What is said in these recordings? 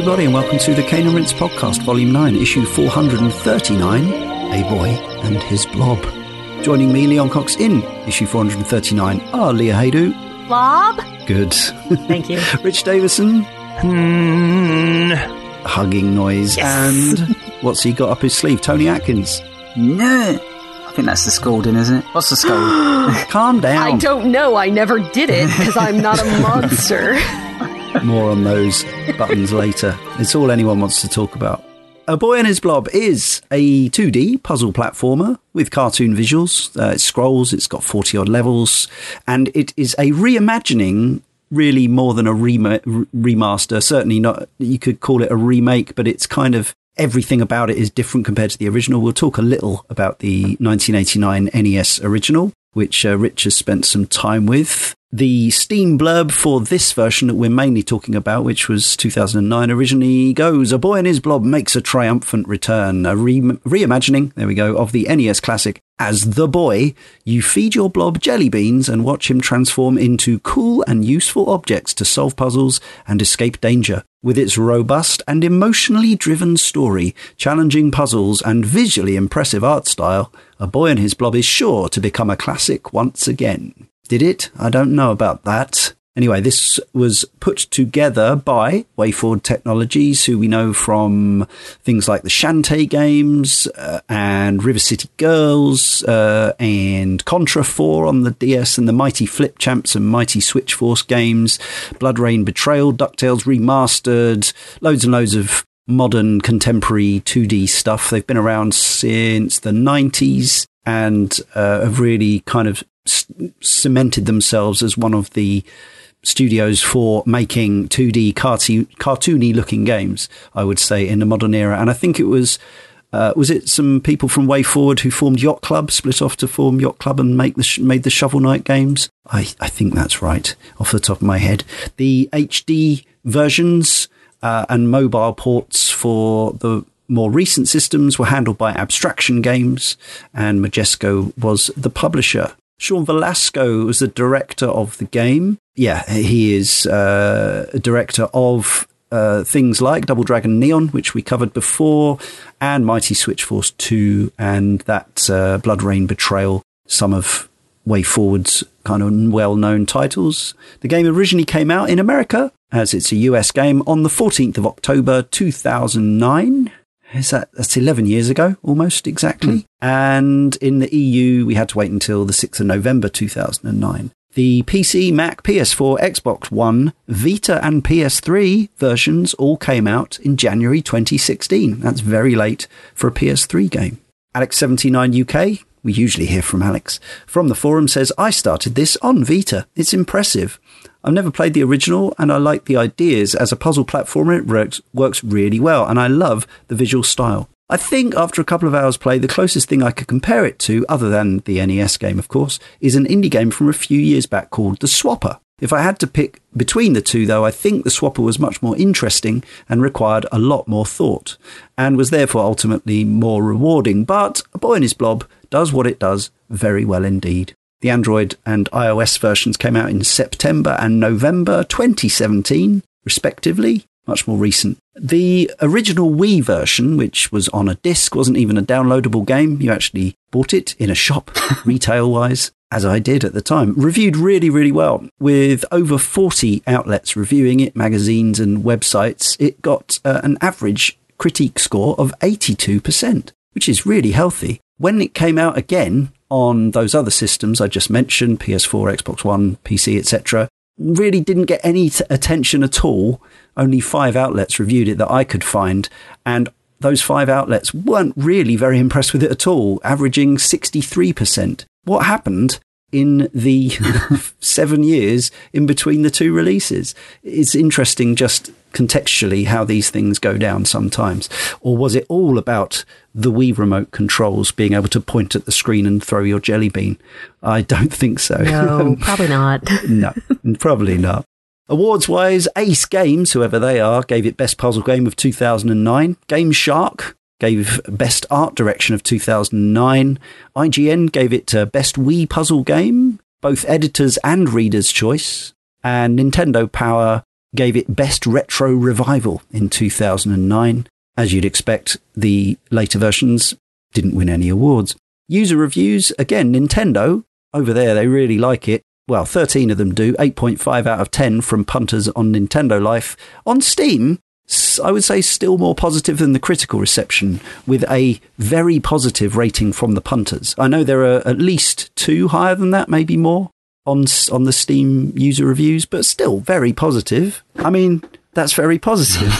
everybody, and welcome to the Cane and Rinse podcast, Volume 9, Issue 439 A Boy and His Blob. Joining me, Leon Cox, in Issue 439 are Leah Haydu. Blob? Good. Thank you. Rich Davison. Hmm. Hugging noise. Yes. And what's he got up his sleeve? Tony Atkins. No. I think that's the scolding, isn't it? What's the scold? Calm down. I don't know. I never did it because I'm not a monster. More on those buttons later. It's all anyone wants to talk about. A Boy and His Blob is a 2D puzzle platformer with cartoon visuals. Uh, it scrolls, it's got 40 odd levels, and it is a reimagining, really more than a rema- remaster. Certainly not, you could call it a remake, but it's kind of everything about it is different compared to the original. We'll talk a little about the 1989 NES original, which uh, Rich has spent some time with. The Steam blurb for this version that we're mainly talking about, which was 2009 originally, goes A Boy and His Blob makes a triumphant return. A re- reimagining, there we go, of the NES classic. As the boy, you feed your blob jelly beans and watch him transform into cool and useful objects to solve puzzles and escape danger. With its robust and emotionally driven story, challenging puzzles, and visually impressive art style, A Boy and His Blob is sure to become a classic once again. Did it? I don't know about that. Anyway, this was put together by WayForward Technologies, who we know from things like the Shantae games uh, and River City Girls uh, and Contra 4 on the DS and the Mighty Flip Champs and Mighty Switch Force games, Blood Rain Betrayal, DuckTales Remastered, loads and loads of modern contemporary 2D stuff. They've been around since the 90s and uh, have really kind of c- cemented themselves as one of the studios for making 2D carty- cartoony looking games, I would say, in the modern era. And I think it was. Uh, was it some people from Way Forward who formed Yacht Club, split off to form Yacht Club and make the sh- made the Shovel Knight games? I, I think that's right, off the top of my head. The HD versions uh, and mobile ports for the more recent systems were handled by Abstraction Games, and Majesco was the publisher. Sean Velasco was the director of the game. Yeah, he is uh, a director of uh, things like Double Dragon Neon, which we covered before, and Mighty Switch Force 2, and that uh, Blood Rain Betrayal, some of Way Forward's kind of well known titles. The game originally came out in America, as it's a US game, on the 14th of October 2009 is that that's 11 years ago almost exactly. Mm. and in the eu we had to wait until the 6th of november 2009 the pc mac ps4 xbox one vita and ps3 versions all came out in january 2016 that's very late for a ps3 game. Alex79 uk we usually hear from alex from the forum says i started this on vita it's impressive I've never played the original and I like the ideas as a puzzle platformer. It works, works really well and I love the visual style. I think after a couple of hours play, the closest thing I could compare it to, other than the NES game, of course, is an indie game from a few years back called The Swapper. If I had to pick between the two, though, I think The Swapper was much more interesting and required a lot more thought, and was therefore ultimately more rewarding. But A Boy and His Blob does what it does very well indeed. The Android and iOS versions came out in September and November 2017, respectively. Much more recent. The original Wii version, which was on a disc, wasn't even a downloadable game. You actually bought it in a shop, retail wise, as I did at the time. Reviewed really, really well. With over 40 outlets reviewing it, magazines and websites, it got uh, an average critique score of 82%, which is really healthy. When it came out again on those other systems I just mentioned, PS4, Xbox One, PC, etc., really didn't get any t- attention at all. Only five outlets reviewed it that I could find, and those five outlets weren't really very impressed with it at all, averaging 63%. What happened in the seven years in between the two releases? It's interesting just contextually how these things go down sometimes. Or was it all about the Wii remote controls being able to point at the screen and throw your jelly bean? I don't think so. No, probably not. no, probably not. Awards wise, Ace Games, whoever they are, gave it Best Puzzle Game of 2009. Game Shark gave Best Art Direction of 2009. IGN gave it uh, Best Wii Puzzle Game, both editors and readers' choice. And Nintendo Power gave it Best Retro Revival in 2009. As you'd expect, the later versions didn't win any awards. User reviews, again, Nintendo, over there, they really like it. Well, 13 of them do, 8.5 out of 10 from punters on Nintendo Life. On Steam, I would say still more positive than the critical reception, with a very positive rating from the punters. I know there are at least two higher than that, maybe more on on the Steam user reviews, but still very positive. I mean, that's very positive.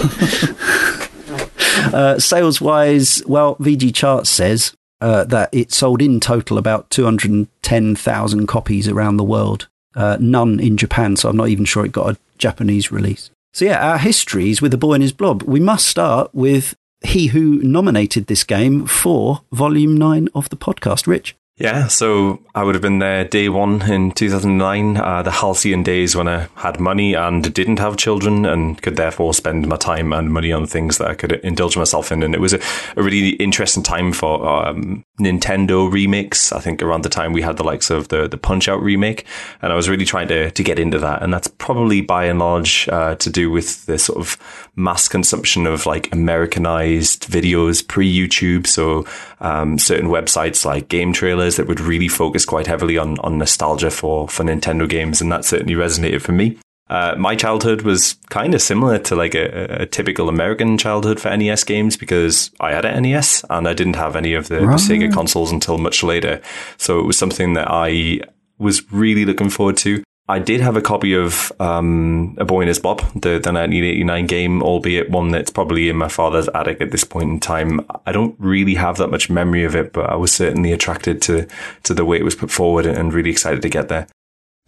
uh, sales wise, well, VG Charts says uh, that it sold in total about 210,000 copies around the world. Uh, none in Japan, so I'm not even sure it got a Japanese release. So, yeah, our histories with The Boy and His Blob. We must start with he who nominated this game for Volume 9 of the podcast, Rich. Yeah, so I would have been there day one in 2009, uh, the halcyon days when I had money and didn't have children and could therefore spend my time and money on things that I could indulge myself in. And it was a, a really interesting time for um, Nintendo remakes. I think around the time we had the likes of the, the Punch Out remake, and I was really trying to, to get into that. And that's probably by and large uh, to do with the sort of mass consumption of like Americanized videos pre YouTube. So um, certain websites like Game Trailers that would really focus quite heavily on on nostalgia for for Nintendo games, and that certainly resonated for me. Uh, my childhood was kind of similar to like a, a, typical American childhood for NES games because I had an NES and I didn't have any of the, right. the Sega consoles until much later. So it was something that I was really looking forward to. I did have a copy of um, A Boy and His Bob, the, the 1989 game, albeit one that's probably in my father's attic at this point in time. I don't really have that much memory of it, but I was certainly attracted to to the way it was put forward and really excited to get there.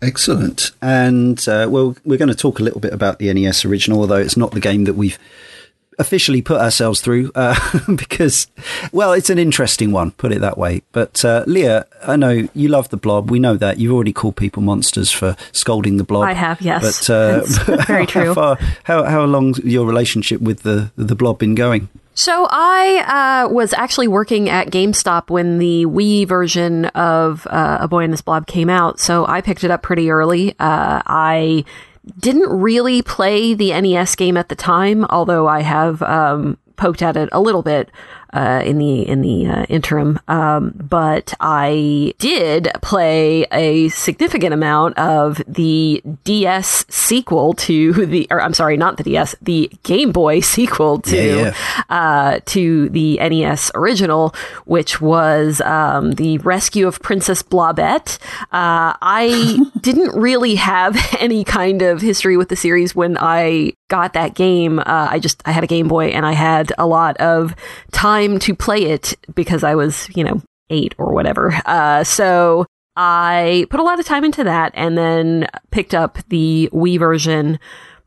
Excellent. And uh, well, we're going to talk a little bit about the NES original, although it's not the game that we've officially put ourselves through uh, because, well, it's an interesting one, put it that way. But uh, Leah, I know you love the blob. We know that. You've already called people monsters for scolding the blob. I have, yes. But uh, very true. How, far, how, how long your relationship with the, the blob been going? So I uh, was actually working at GameStop when the Wii version of uh, A Boy and His Blob came out. So I picked it up pretty early. Uh, I didn't really play the NES game at the time, although I have um, poked at it a little bit uh, in the in the uh, interim. Um, but I did play a significant amount of the DS sequel to the, or I'm sorry, not the DS, the Game Boy sequel to yeah, yeah. Uh, to the NES original, which was um, the Rescue of Princess Blobette. Uh, I didn't really have any kind of history with the series when I got that game. Uh, I just I had a Game Boy and I had a lot of time time to play it because I was, you know, eight or whatever. Uh, so I put a lot of time into that and then picked up the Wii version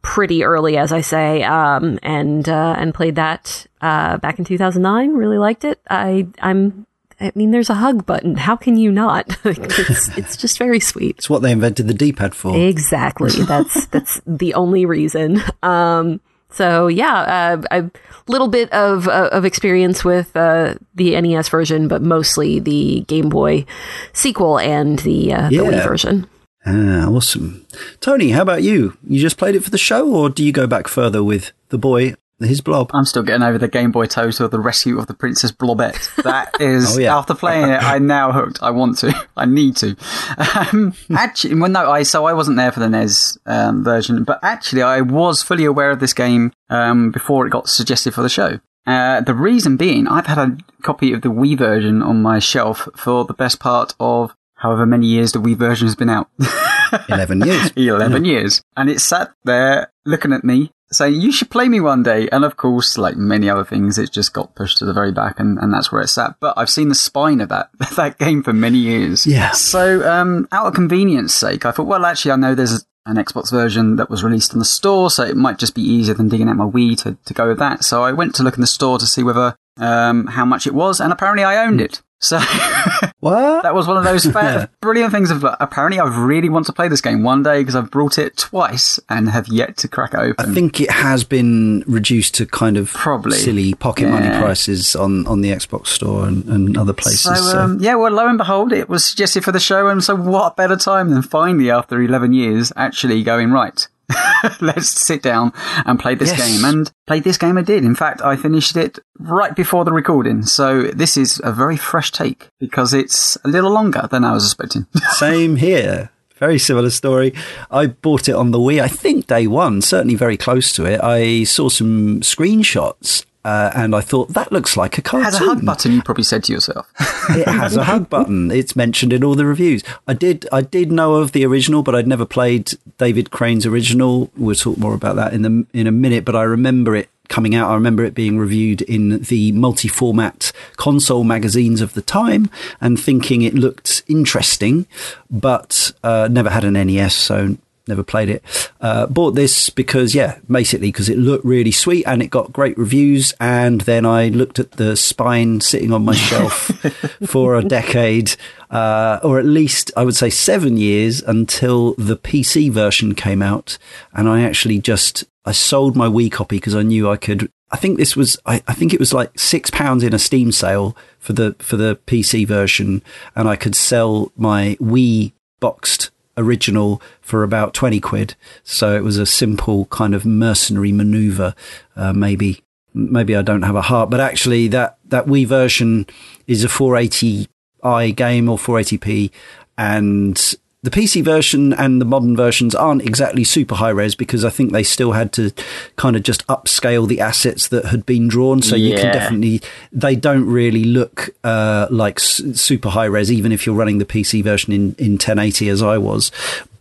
pretty early, as I say, um, and uh, and played that uh, back in 2009. Really liked it. I I'm I mean, there's a hug button. How can you not? it's, it's just very sweet. It's what they invented the D-pad for. Exactly. That's that's the only reason. Um, so yeah, uh, a little bit of uh, of experience with uh, the NES version, but mostly the Game Boy sequel and the, uh, yeah. the Wii version. Ah, awesome. Tony, how about you? You just played it for the show, or do you go back further with the boy his blob. I'm still getting over the Game Boy Total, the rescue of the Princess Blobette. That is, oh, yeah. after playing it, I'm now hooked. I want to. I need to. Um, actually, well, no, I, so I wasn't there for the NES um, version, but actually I was fully aware of this game um, before it got suggested for the show. Uh, the reason being, I've had a copy of the Wii version on my shelf for the best part of however many years the Wii version has been out. 11 years. 11 yeah. years. And it sat there looking at me saying, you should play me one day. And of course, like many other things, it just got pushed to the very back and, and that's where it sat. But I've seen the spine of that, that game for many years. Yeah. So, um, out of convenience sake, I thought, well, actually, I know there's an Xbox version that was released in the store, so it might just be easier than digging out my Wii to, to go with that. So I went to look in the store to see whether, um, how much it was, and apparently I owned it. So what? that was one of those brilliant things of apparently I really want to play this game one day because I've brought it twice and have yet to crack it open. I think it has been reduced to kind of probably silly pocket yeah. money prices on, on the Xbox store and, and other places. So, so. Um, yeah, well, lo and behold, it was suggested for the show, and so what better time than finally after eleven years actually going right? let's sit down and play this yes. game. And play this game I did. In fact, I finished it right before the recording. So this is a very fresh take because it's a little longer than I was expecting. Same here. Very similar story. I bought it on the Wii, I think day one, certainly very close to it. I saw some screenshots uh, and I thought that looks like a cartoon. It has a hug button. You probably said to yourself. it has a hug button. It's mentioned in all the reviews. I did. I did know of the original, but I'd never played David Crane's original. We'll talk more about that in the in a minute. But I remember it coming out. I remember it being reviewed in the multi-format console magazines of the time, and thinking it looked interesting, but uh, never had an NES, so never played it. Uh, bought this because, yeah, basically because it looked really sweet and it got great reviews. And then I looked at the spine sitting on my shelf for a decade, uh, or at least I would say seven years until the PC version came out. And I actually just I sold my Wii copy because I knew I could. I think this was I, I think it was like six pounds in a Steam sale for the for the PC version, and I could sell my Wii boxed original for about 20 quid. So it was a simple kind of mercenary maneuver. Uh, maybe, maybe I don't have a heart, but actually that, that Wii version is a 480i game or 480p and the PC version and the modern versions aren't exactly super high res because I think they still had to kind of just upscale the assets that had been drawn. So yeah. you can definitely, they don't really look uh, like super high res, even if you're running the PC version in, in 1080 as I was.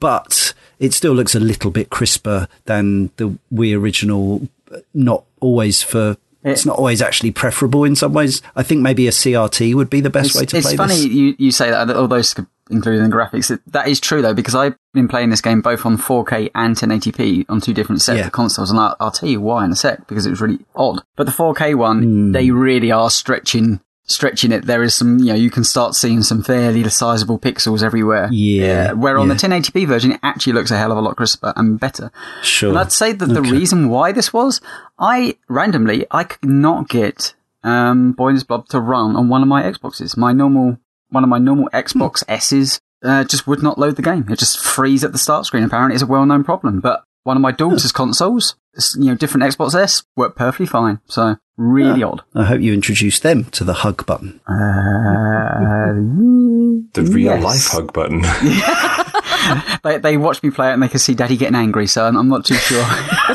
But it still looks a little bit crisper than the Wii original, not always for it's not always actually preferable in some ways. I think maybe a CRT would be the best way to play this. It's funny you, you say that, all those including the graphics. That is true though, because I've been playing this game both on 4K and 1080p on two different sets yeah. of consoles, and I'll, I'll, tell you why in a sec, because it was really odd. But the 4K one, mm. they really are stretching stretching it, there is some, you know, you can start seeing some fairly sizable pixels everywhere. Yeah. where on yeah. the 1080p version, it actually looks a hell of a lot crisper and better. Sure. And I'd say that okay. the reason why this was, I randomly, I could not get, um, Boy and His Blob to run on one of my Xboxes. My normal, one of my normal Xbox hmm. S's, uh, just would not load the game. It just freeze at the start screen. Apparently it's a well-known problem, but one of my daughter's consoles, you know, different Xbox S work perfectly fine. So really odd. I hope you introduce them to the hug button. Uh, the real yes. life hug button. they they watch me play it and they can see Daddy getting angry. So I'm, I'm not too sure.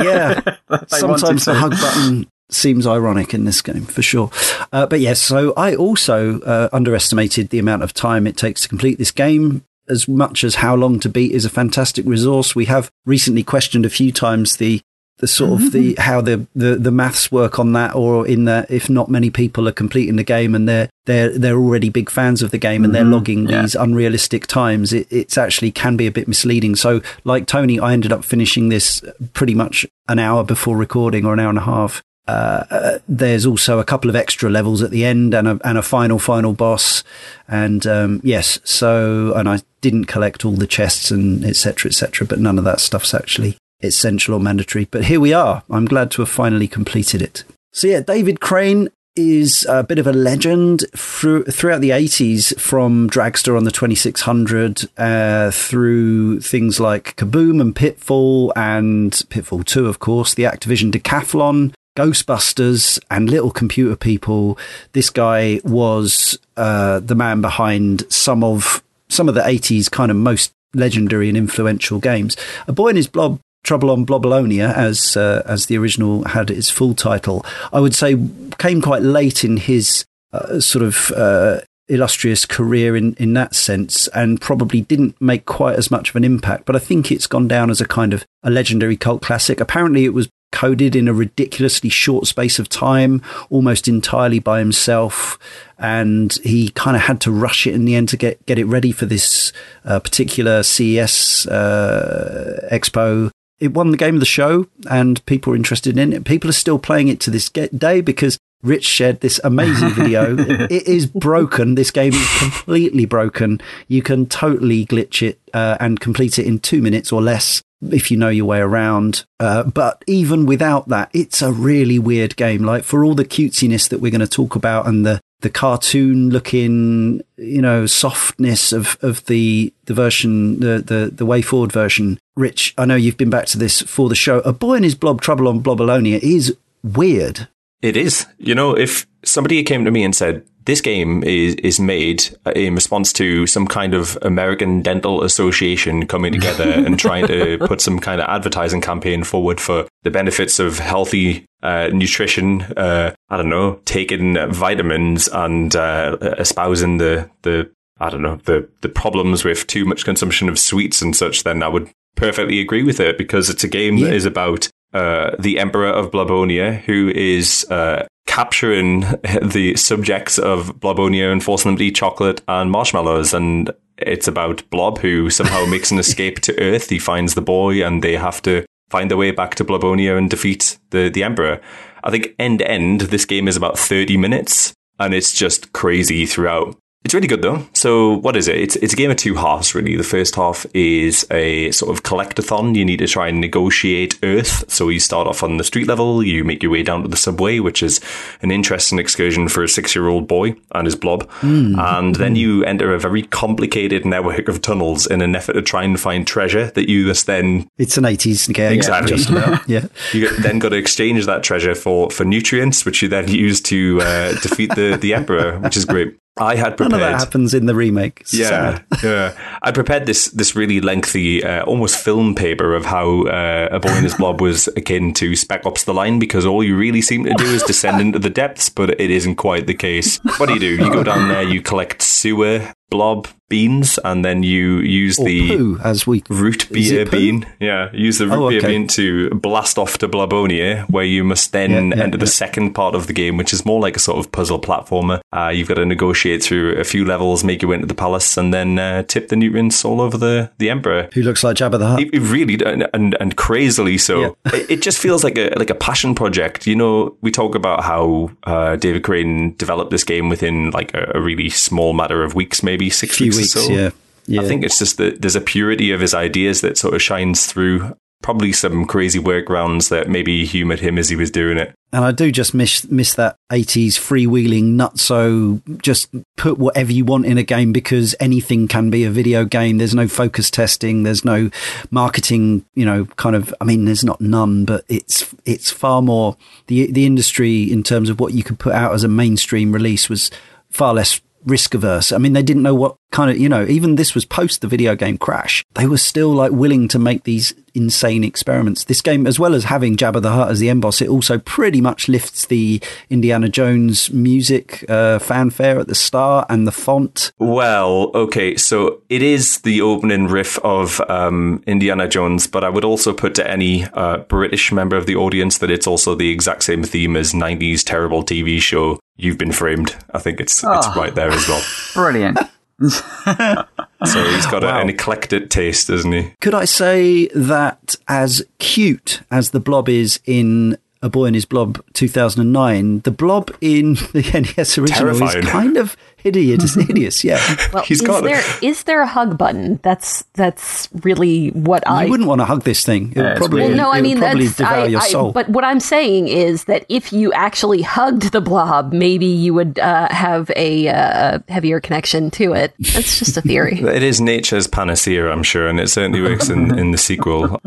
yeah, sometimes the hug button seems ironic in this game for sure. Uh, but yes, so I also uh, underestimated the amount of time it takes to complete this game as much as how long to beat is a fantastic resource. We have recently questioned a few times the the sort of the mm-hmm. how the, the the maths work on that, or in that if not many people are completing the game and they're they're they're already big fans of the game and they're mm-hmm. logging yeah. these unrealistic times, it it's actually can be a bit misleading. So, like Tony, I ended up finishing this pretty much an hour before recording, or an hour and a half. Uh, there's also a couple of extra levels at the end and a, and a final final boss and um, yes so and I didn't collect all the chests and etc etc but none of that stuff's actually essential or mandatory but here we are I'm glad to have finally completed it so yeah David Crane is a bit of a legend through, throughout the 80s from Dragster on the 2600 uh, through things like Kaboom and Pitfall and Pitfall 2, of course, the Activision Decathlon, Ghostbusters and Little Computer People. This guy was uh, the man behind some of some of the 80s kind of most legendary and influential games. A Boy and His Blob Trouble on Blobolonia, as uh, as the original had its full title, I would say came quite late in his uh, sort of uh, illustrious career in, in that sense and probably didn't make quite as much of an impact. But I think it's gone down as a kind of a legendary cult classic. Apparently, it was coded in a ridiculously short space of time, almost entirely by himself. And he kind of had to rush it in the end to get, get it ready for this uh, particular CES uh, expo. It won the game of the show, and people are interested in it. People are still playing it to this day because Rich shared this amazing video. it is broken. This game is completely broken. You can totally glitch it uh, and complete it in two minutes or less if you know your way around. Uh, but even without that, it's a really weird game. Like for all the cutesiness that we're going to talk about and the the cartoon looking, you know, softness of, of the, the version, the, the, the WayForward version. Rich, I know you've been back to this for the show. A Boy and His Blob Trouble on Blobolonia is weird. It is. You know, if somebody came to me and said, this game is, is made in response to some kind of American Dental Association coming together and trying to put some kind of advertising campaign forward for the benefits of healthy uh, nutrition. Uh, I don't know, taking vitamins and uh, espousing the the I don't know the the problems with too much consumption of sweets and such. Then I would perfectly agree with it because it's a game yeah. that is about uh, the Emperor of Blabonia, who is uh, capturing the subjects of Blabonia and forcing them to eat chocolate and marshmallows. And it's about Blob, who somehow makes an escape to Earth. He finds the boy, and they have to find their way back to Blabonia and defeat the, the Emperor. I think end to end, this game is about 30 minutes, and it's just crazy throughout. It's really good though. So what is it? It's it's a game of two halves really. The first half is a sort of collectathon. You need to try and negotiate Earth. So you start off on the street level, you make your way down to the subway, which is an interesting excursion for a six year old boy and his blob. Mm. And then you enter a very complicated network of tunnels in an effort to try and find treasure that you just then It's an eighties game. Exactly. yeah. You then got to exchange that treasure for, for nutrients, which you then use to uh, defeat the, the Emperor, which is great. I had prepared. None of that happens in the remake. Yeah, yeah. I prepared this this really lengthy, uh, almost film paper of how uh, a boy in his blob was akin to Spec Ops: The Line because all you really seem to do is descend into the depths, but it isn't quite the case. What do you do? You go down there, you collect sewer blob beans, and then you use or the poo, as we root beer bean. Yeah, use the root oh, beer bean to blast off to Blobonia, where you must then yeah, yeah, enter yeah. the second part of the game, which is more like a sort of puzzle platformer. Uh, you've got to negotiate through a few levels, make your way into the palace, and then uh, tip the nutrients all over the the emperor, who looks like Jabba the Hutt. It, it really and, and, and crazily so. it, it, just feels like a like a passion project. You know, we talk about how uh, David Crane developed this game within like a, a really small matter of weeks, maybe six weeks, weeks, or so. Yeah. Yeah. I think it's just that there's a purity of his ideas that sort of shines through. Probably some crazy workarounds that maybe humoured him as he was doing it. And I do just miss miss that eighties freewheeling nutso. Just put whatever you want in a game because anything can be a video game. There's no focus testing. There's no marketing. You know, kind of. I mean, there's not none, but it's it's far more the the industry in terms of what you could put out as a mainstream release was far less risk averse. I mean, they didn't know what kind of, you know, even this was post the video game crash. They were still like willing to make these insane experiments. This game, as well as having Jabba the Hutt as the end boss, it also pretty much lifts the Indiana Jones music uh, fanfare at the start and the font. Well, okay, so it is the opening riff of um, Indiana Jones, but I would also put to any uh, British member of the audience that it's also the exact same theme as 90s terrible TV show You've Been Framed. I think it's oh, it's ah. right there as well. Brilliant. so he's got wow. a, an eclectic taste, doesn't he? Could I say that as cute as the blob is in A Boy and His Blob 2009, the blob in the NES original Terrifying. is kind of hideous, hideous. Yeah. Well, He's is got there is there a hug button? That's that's really what you I wouldn't want to hug this thing. It yeah, would probably, well, no, I mean probably that's, devour I, your soul. I, but what I'm saying is that if you actually hugged the blob, maybe you would uh, have a uh, heavier connection to it. That's just a theory. it is nature's panacea, I'm sure, and it certainly works in, in the sequel.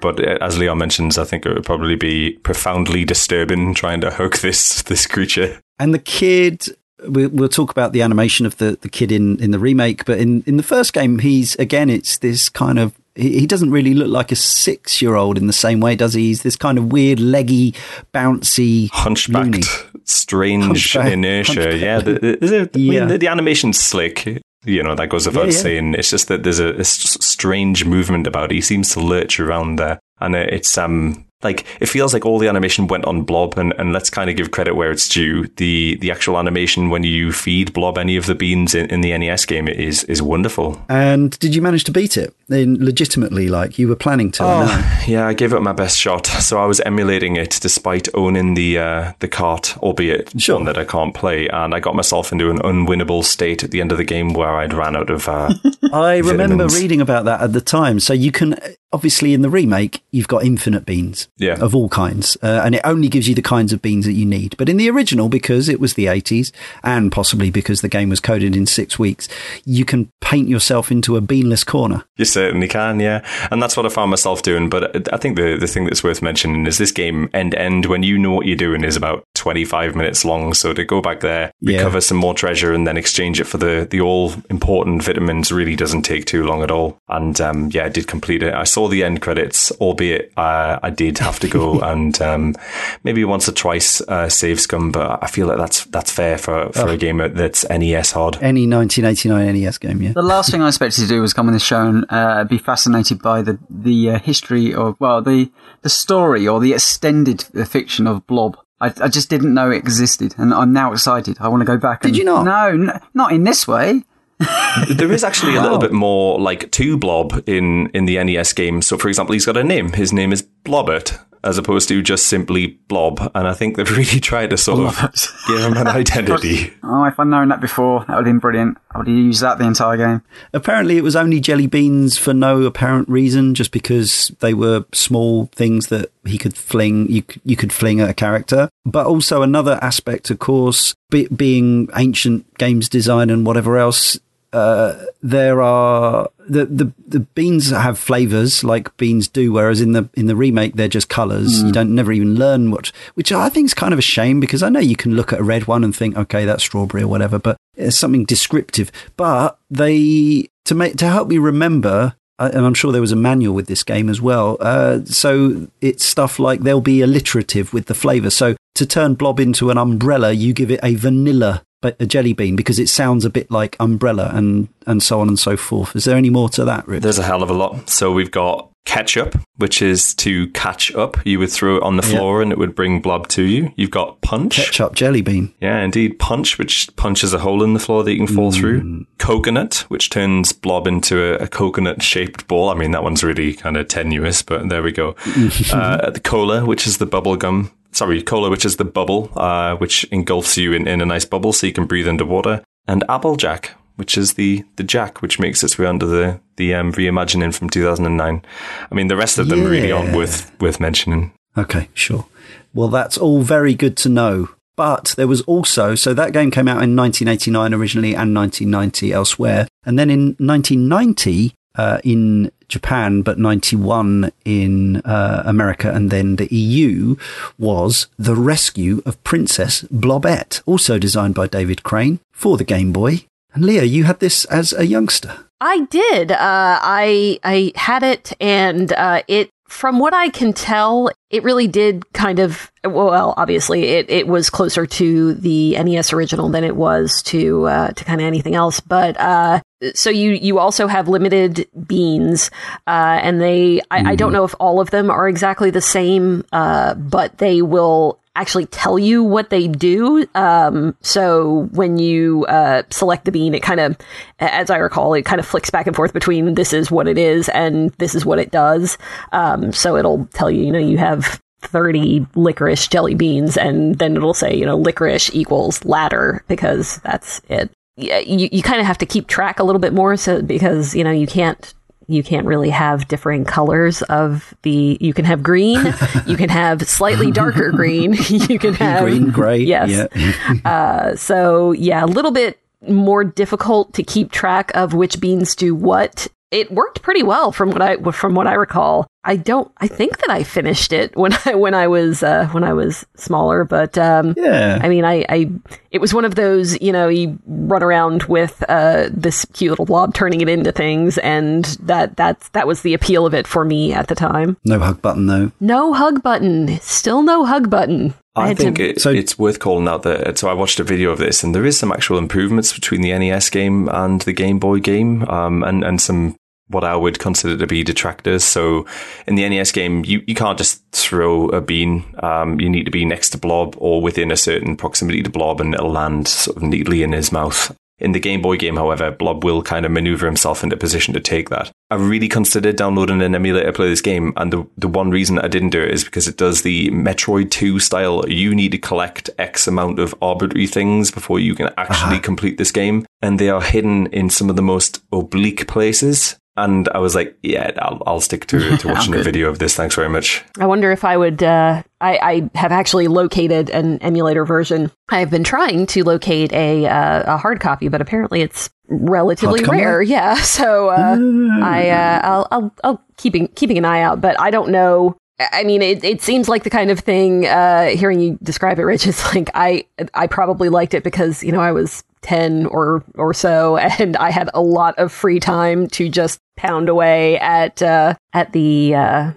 But uh, as Leon mentions, I think it would probably be profoundly disturbing trying to hug this this creature. And the kid we, will talk about the animation of the, the kid in, in the remake, but in, in the first game, he's again, it's this kind of he, he doesn't really look like a six year old in the same way, does he? He's this kind of weird, leggy, bouncy, hunchbacked, loony. strange hunchback, inertia. Hunchback. Yeah, the, the, yeah. Mean, the, the, animation's slick. You know that goes without yeah, yeah. saying. It's just that there's a, a strange movement about it. He seems to lurch around there, and it's um like it feels like all the animation went on Blob, and, and let's kind of give credit where it's due. The the actual animation when you feed Blob any of the beans in, in the NES game is is wonderful. And did you manage to beat it? In legitimately, like you were planning to? Oh, yeah, I gave it my best shot. So I was emulating it despite owning the uh, the cart, albeit sure. one that I can't play, and I got myself into an unwinnable state at the end of the game where I'd ran out of. Uh, I remember reading about that at the time. So you can obviously in the remake you've got infinite beans yeah. of all kinds uh, and it only gives you the kinds of beans that you need. But in the original because it was the 80s and possibly because the game was coded in six weeks you can paint yourself into a beanless corner. You certainly can yeah. And that's what i found myself doing. But i think the, the thing that's worth mentioning is this game end to end when you know what you're doing is about 25 minutes long so to go back there recover yeah. some more treasure and then exchange it for the, the all important vitamins really doesn't take too long at all and um, yeah i did complete it i saw saw the end credits, albeit uh, I did have to go and um, maybe once or twice uh, save scum, but I feel like that's that's fair for, for oh. a game that's NES hard. Any 1989 NES game, yeah. The last thing I expected to do was come on this show and uh, be fascinated by the the uh, history of well the the story or the extended fiction of Blob. I, I, just didn't know it existed, and I'm now excited. I want to go back. Did and, you not? No, n- not in this way there is actually a little bit more like to Blob in in the NES game. So, for example, he's got a name. His name is Blobbert, as opposed to just simply Blob. And I think they've really tried to sort of give him an identity. oh, if I'd known that before, that would have been brilliant. I would have used that the entire game. Apparently, it was only jelly beans for no apparent reason, just because they were small things that he could fling. You you could fling at a character, but also another aspect, of course, be, being ancient games design and whatever else uh, there are the, the the beans have flavors like beans do, whereas in the in the remake they're just colors. Mm. You don't never even learn what, which I think is kind of a shame because I know you can look at a red one and think, okay, that's strawberry or whatever, but it's something descriptive. But they to make to help me remember and I'm sure there was a manual with this game as well. Uh, so it's stuff like there'll be alliterative with the flavor. So to turn Blob into an umbrella, you give it a vanilla a jelly bean because it sounds a bit like umbrella and and so on and so forth. Is there any more to that? There's a hell of a lot. So we've got ketchup, which is to catch up. You would throw it on the floor and it would bring blob to you. You've got punch. Ketchup jelly bean. Yeah, indeed. Punch, which punches a hole in the floor that you can fall mm. through. Coconut, which turns blob into a, a coconut shaped ball. I mean, that one's really kind of tenuous, but there we go. uh, the cola, which is the bubble gum sorry, cola, which is the bubble, uh, which engulfs you in, in a nice bubble so you can breathe underwater, and Applejack, which is the, the jack, which makes its way under the, the um, reimagining from 2009. I mean, the rest of them yeah. really aren't worth, worth mentioning. Okay, sure. Well, that's all very good to know. But there was also, so that game came out in 1989 originally and 1990 elsewhere. And then in 1990, uh, in Japan, but 91 in uh, America and then the EU was The Rescue of Princess Blobette, also designed by David Crane for the Game Boy. And Leah, you had this as a youngster. I did. Uh, I I had it, and uh, it from what I can tell, it really did kind of well, obviously it, it was closer to the NES original than it was to uh, to kind of anything else. But uh, so you you also have limited beans, uh, and they I, mm. I, don't mm-hmm. know if all of them are exactly the same, uh, but they will actually tell you what they do. Um, so when you uh, select the bean, it kind of, as I recall, it kind of flicks back and forth between this is what it is and this is what it does. Um, so it'll tell you, you know, you have 30 licorice jelly beans and then it'll say, you know, licorice equals ladder because that's it. You, you kind of have to keep track a little bit more so because, you know, you can't you can't really have differing colors of the you can have green you can have slightly darker green you can have green gray yes yeah. uh, so yeah a little bit more difficult to keep track of which beans do what it worked pretty well from what I from what I recall. I don't. I think that I finished it when I when I was uh, when I was smaller, but um, yeah. I mean, I, I it was one of those. You know, you run around with uh, this cute little blob, turning it into things, and that that's that was the appeal of it for me at the time. No hug button though. No hug button. Still no hug button. I, I think to, it, so, it's worth calling out that. So I watched a video of this, and there is some actual improvements between the NES game and the Game Boy game, um, and and some what I would consider to be detractors. So in the NES game, you, you can't just throw a bean. Um, you need to be next to Blob or within a certain proximity to Blob, and it'll land sort of neatly in his mouth. In the Game Boy game, however, Blob will kind of maneuver himself into position to take that. I really considered downloading an emulator to play this game, and the, the one reason I didn't do it is because it does the Metroid 2 style. You need to collect X amount of arbitrary things before you can actually uh-huh. complete this game, and they are hidden in some of the most oblique places and I was like, yeah, I'll, I'll stick to, to watching a video of this. Thanks very much. I wonder if I would. Uh, I, I, have actually located an emulator version. I've been trying to locate a uh, a hard copy, but apparently it's relatively rare. Yeah, so uh. I uh, I'll, I'll I'll keeping keeping an eye out, but I don't know. I mean, it, it seems like the kind of thing. Uh, hearing you describe it, Rich, is like I I probably liked it because you know I was 10 or or so and I had a lot of free time to just pound away at uh, at the uh,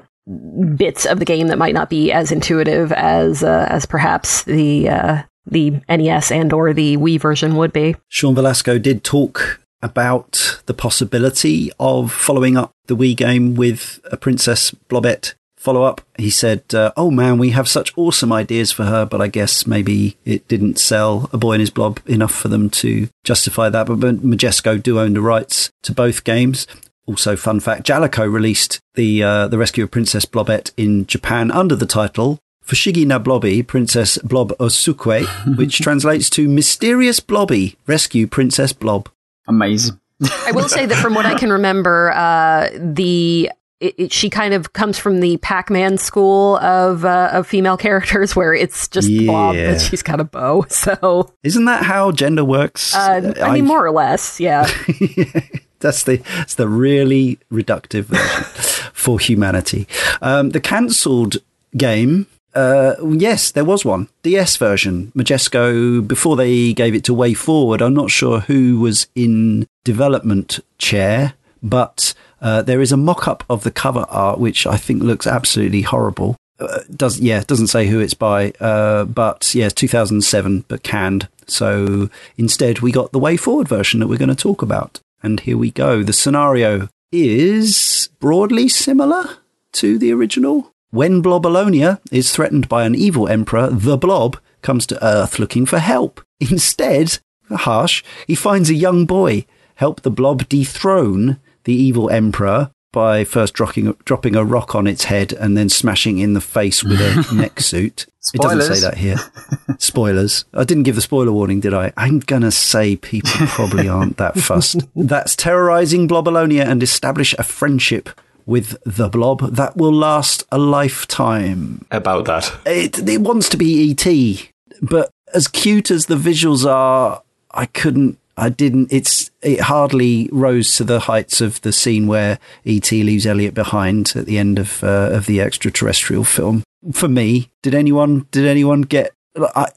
bits of the game that might not be as intuitive as uh, as perhaps the uh, the NES and or the Wii version would be. Sean Velasco did talk about the possibility of following up the Wii game with a Princess Blobette follow up, he said, uh, "Oh man, we have such awesome ideas for her, but I guess maybe it didn't sell a boy and his blob enough for them to justify that." But Majesco do own the rights to both games. Also, fun fact: Jaleco released the uh, the Rescue of Princess Blobette in Japan under the title Fushigi na Blobby, Princess Blob Osukwe, which translates to Mysterious Blobby, Rescue Princess Blob. Amazing. I will say that from what I can remember, uh, the it, it, she kind of comes from the Pac-Man school of uh, of female characters, where it's just yeah. Bob and she's got a bow. So isn't that how gender works? Uh, I, I mean, more or less, yeah. that's the that's the really reductive version for humanity. Um, the cancelled game. Uh, yes, there was one DS version. Majesco before they gave it to Way Forward. I'm not sure who was in development chair, but uh, there is a mock up of the cover art, which I think looks absolutely horrible. Uh, does yeah doesn't say who it's by, uh, but yeah, 2007, but canned. So instead, we got the way forward version that we're going to talk about. And here we go. The scenario is broadly similar to the original. When Blobolonia is threatened by an evil emperor, the Blob comes to Earth looking for help. Instead, harsh, he finds a young boy help the Blob dethrone the evil emperor by first dropping, dropping a rock on its head and then smashing in the face with a neck suit. It doesn't say that here. Spoilers. I didn't give the spoiler warning, did I? I'm going to say people probably aren't that fussed. That's terrorizing Blobolonia and establish a friendship with the blob that will last a lifetime. About that. It, it wants to be ET, but as cute as the visuals are, I couldn't I didn't. It's it hardly rose to the heights of the scene where ET leaves Elliot behind at the end of uh, of the extraterrestrial film. For me, did anyone did anyone get?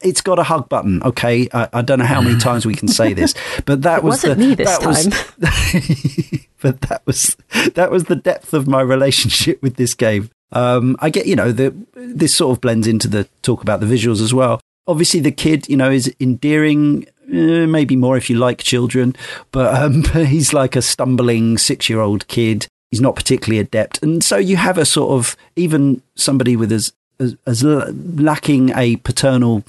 It's got a hug button. Okay, I, I don't know how many times we can say this, but that was the, me this time. Was, but that was that was the depth of my relationship with this game. Um, I get, you know, the, this sort of blends into the talk about the visuals as well. Obviously, the kid, you know, is endearing uh, maybe more if you like children, but, um, he's like a stumbling six year old kid. He's not particularly adept. And so you have a sort of, even somebody with as, as, as lacking a paternal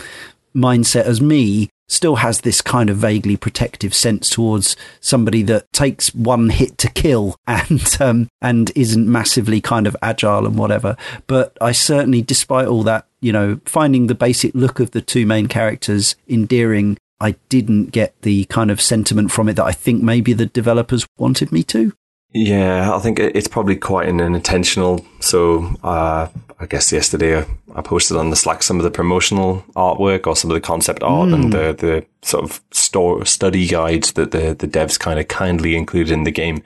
mindset as me still has this kind of vaguely protective sense towards somebody that takes one hit to kill and um, and isn't massively kind of agile and whatever. But I certainly, despite all that, you know, finding the basic look of the two main characters endearing I didn't get the kind of sentiment from it that I think maybe the developers wanted me to. Yeah, I think it's probably quite an intentional. So, uh, I guess yesterday I posted on the Slack some of the promotional artwork or some of the concept art mm. and the, the sort of store study guides that the, the devs kind of kindly included in the game.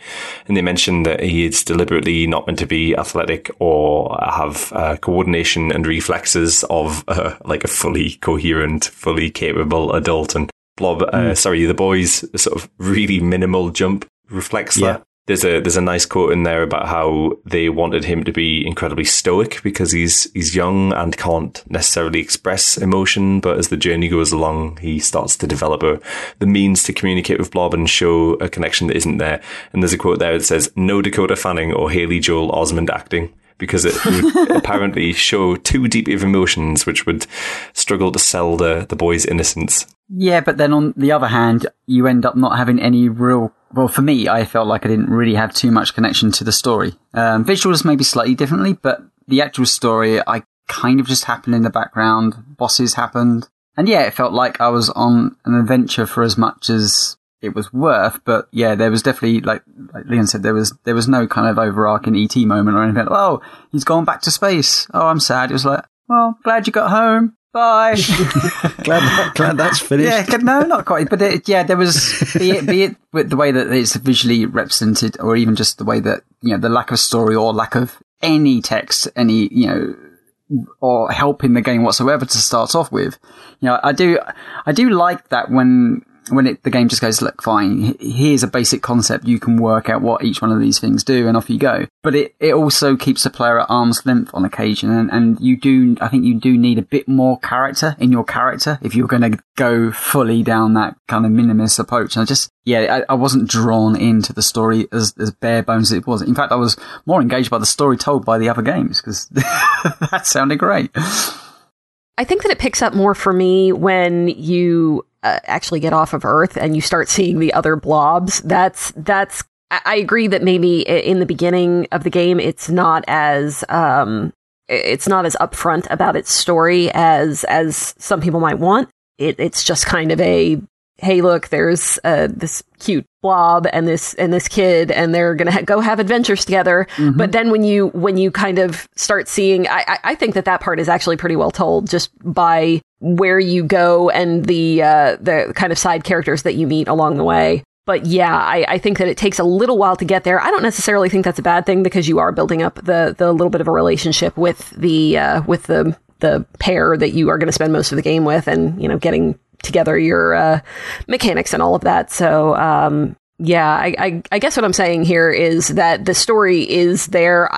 And they mentioned that he is deliberately not meant to be athletic or have uh, coordination and reflexes of uh, like a fully coherent, fully capable adult. And Blob, mm. uh, hmm. sorry, the boy's sort of really minimal jump reflects yeah. that there's a there's a nice quote in there about how they wanted him to be incredibly stoic because he's he's young and can't necessarily express emotion, but as the journey goes along, he starts to develop a, the means to communicate with Blob and show a connection that isn't there. And there's a quote there that says, "No Dakota Fanning or Haley Joel Osment acting." Because it would apparently show too deep of emotions, which would struggle to sell the, the boy's innocence. Yeah, but then on the other hand, you end up not having any real well, for me, I felt like I didn't really have too much connection to the story. Um, visuals maybe slightly differently, but the actual story, I kind of just happened in the background. Bosses happened. And yeah, it felt like I was on an adventure for as much as it was worth. But yeah, there was definitely like like Leon said, there was there was no kind of overarching ET moment or anything. Oh, he's gone back to space. Oh, I'm sad. It was like, well, glad you got home. Bye. glad, that, glad that's finished. Yeah, no, not quite. But it, yeah, there was be it, be it with the way that it's visually represented, or even just the way that you know the lack of story or lack of any text, any you know or help in the game whatsoever to start off with. You know, I do, I do like that when, when it, the game just goes, look, fine, here's a basic concept. You can work out what each one of these things do and off you go. But it, it also keeps the player at arm's length on occasion. And, and you do, I think you do need a bit more character in your character if you're going to go fully down that kind of minimalist approach. And I just, yeah, I, I, wasn't drawn into the story as, as bare bones as it was. In fact, I was more engaged by the story told by the other games because that sounded great. I think that it picks up more for me when you uh, actually get off of Earth and you start seeing the other blobs. That's that's. I agree that maybe in the beginning of the game it's not as um, it's not as upfront about its story as as some people might want. It, it's just kind of a hey, look, there's uh, this cute blob and this and this kid, and they're gonna ha- go have adventures together. Mm-hmm. But then when you when you kind of start seeing, I, I think that that part is actually pretty well told just by where you go and the uh, the kind of side characters that you meet along the way. But yeah, I, I think that it takes a little while to get there. I don't necessarily think that's a bad thing because you are building up the the little bit of a relationship with the uh, with the the pair that you are going to spend most of the game with, and you know, getting together your uh, mechanics and all of that. So um, yeah, I, I, I, guess what I'm saying here is that the story is there,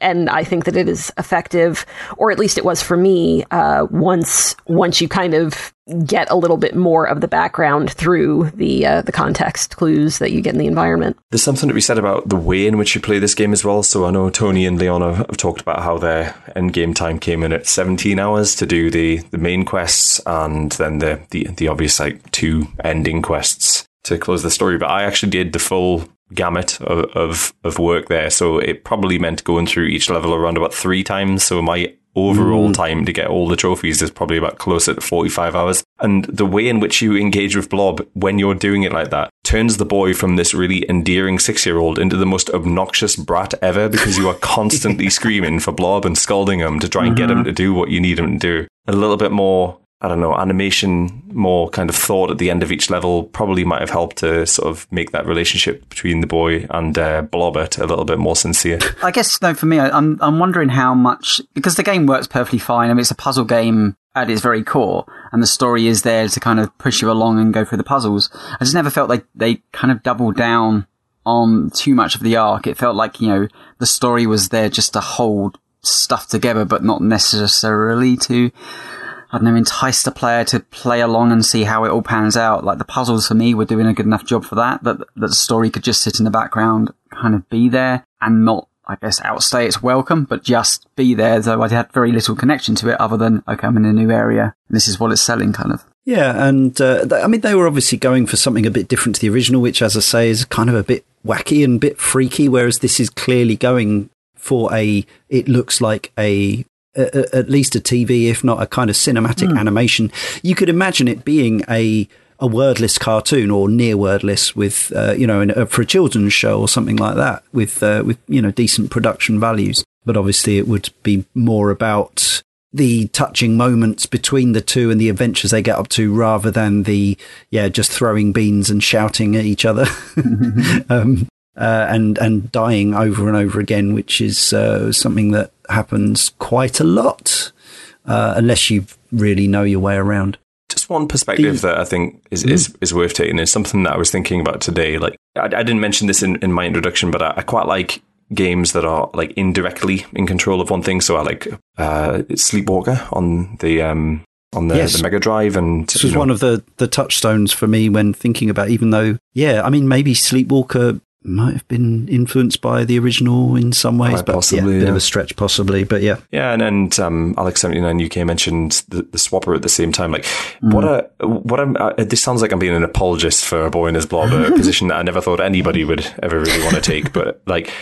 and I think that it is effective, or at least it was for me. Uh, once once you kind of get a little bit more of the background through the uh, the context clues that you get in the environment. There's something to be said about the way in which you play this game as well. So I know Tony and Leona have talked about how their end game time came in at 17 hours to do the, the main quests and then the, the the obvious like two ending quests to close the story, but I actually did the full gamut of, of, of work there. So it probably meant going through each level around about three times. So my overall mm. time to get all the trophies is probably about closer to 45 hours. And the way in which you engage with Blob when you're doing it like that turns the boy from this really endearing six year old into the most obnoxious brat ever because you are constantly screaming for Blob and scolding him to try and mm-hmm. get him to do what you need him to do. A little bit more I don't know, animation, more kind of thought at the end of each level probably might have helped to sort of make that relationship between the boy and uh, Blobert a little bit more sincere. I guess, no, for me, I'm, I'm wondering how much, because the game works perfectly fine. I mean, it's a puzzle game at its very core, and the story is there to kind of push you along and go through the puzzles. I just never felt like they kind of doubled down on too much of the arc. It felt like, you know, the story was there just to hold stuff together, but not necessarily to I don't know, entice the player to play along and see how it all pans out. Like the puzzles for me were doing a good enough job for that, that, that the story could just sit in the background, kind of be there and not, I guess, outstay its welcome, but just be there, though I had very little connection to it other than, okay, I'm in a new area and this is what it's selling kind of. Yeah, and uh, I mean, they were obviously going for something a bit different to the original, which, as I say, is kind of a bit wacky and a bit freaky, whereas this is clearly going for a, it looks like a a, at least a TV, if not a kind of cinematic mm. animation. You could imagine it being a a wordless cartoon or near wordless with uh, you know a, for a children's show or something like that with uh, with you know decent production values. But obviously, it would be more about the touching moments between the two and the adventures they get up to rather than the yeah just throwing beans and shouting at each other um, uh, and and dying over and over again, which is uh, something that happens quite a lot, uh, unless you really know your way around. Just one perspective the, that I think is, mm. is, is worth taking is something that I was thinking about today. Like I, I didn't mention this in, in my introduction, but I, I, quite like games that are like indirectly in control of one thing. So I like uh, Sleepwalker on the um, on the, yes. the Mega Drive, and this was know. one of the the touchstones for me when thinking about. Even though, yeah, I mean, maybe Sleepwalker might have been influenced by the original in some ways, Quite but possibly, yeah, bit of a stretch possibly, but yeah. Yeah, and and um, Alex seventy nine UK mentioned the, the swapper at the same time. Like, mm. what a what I'm. Uh, this sounds like I'm being an apologist for A Boy and His Blob, a position that I never thought anybody would ever really want to take. But like,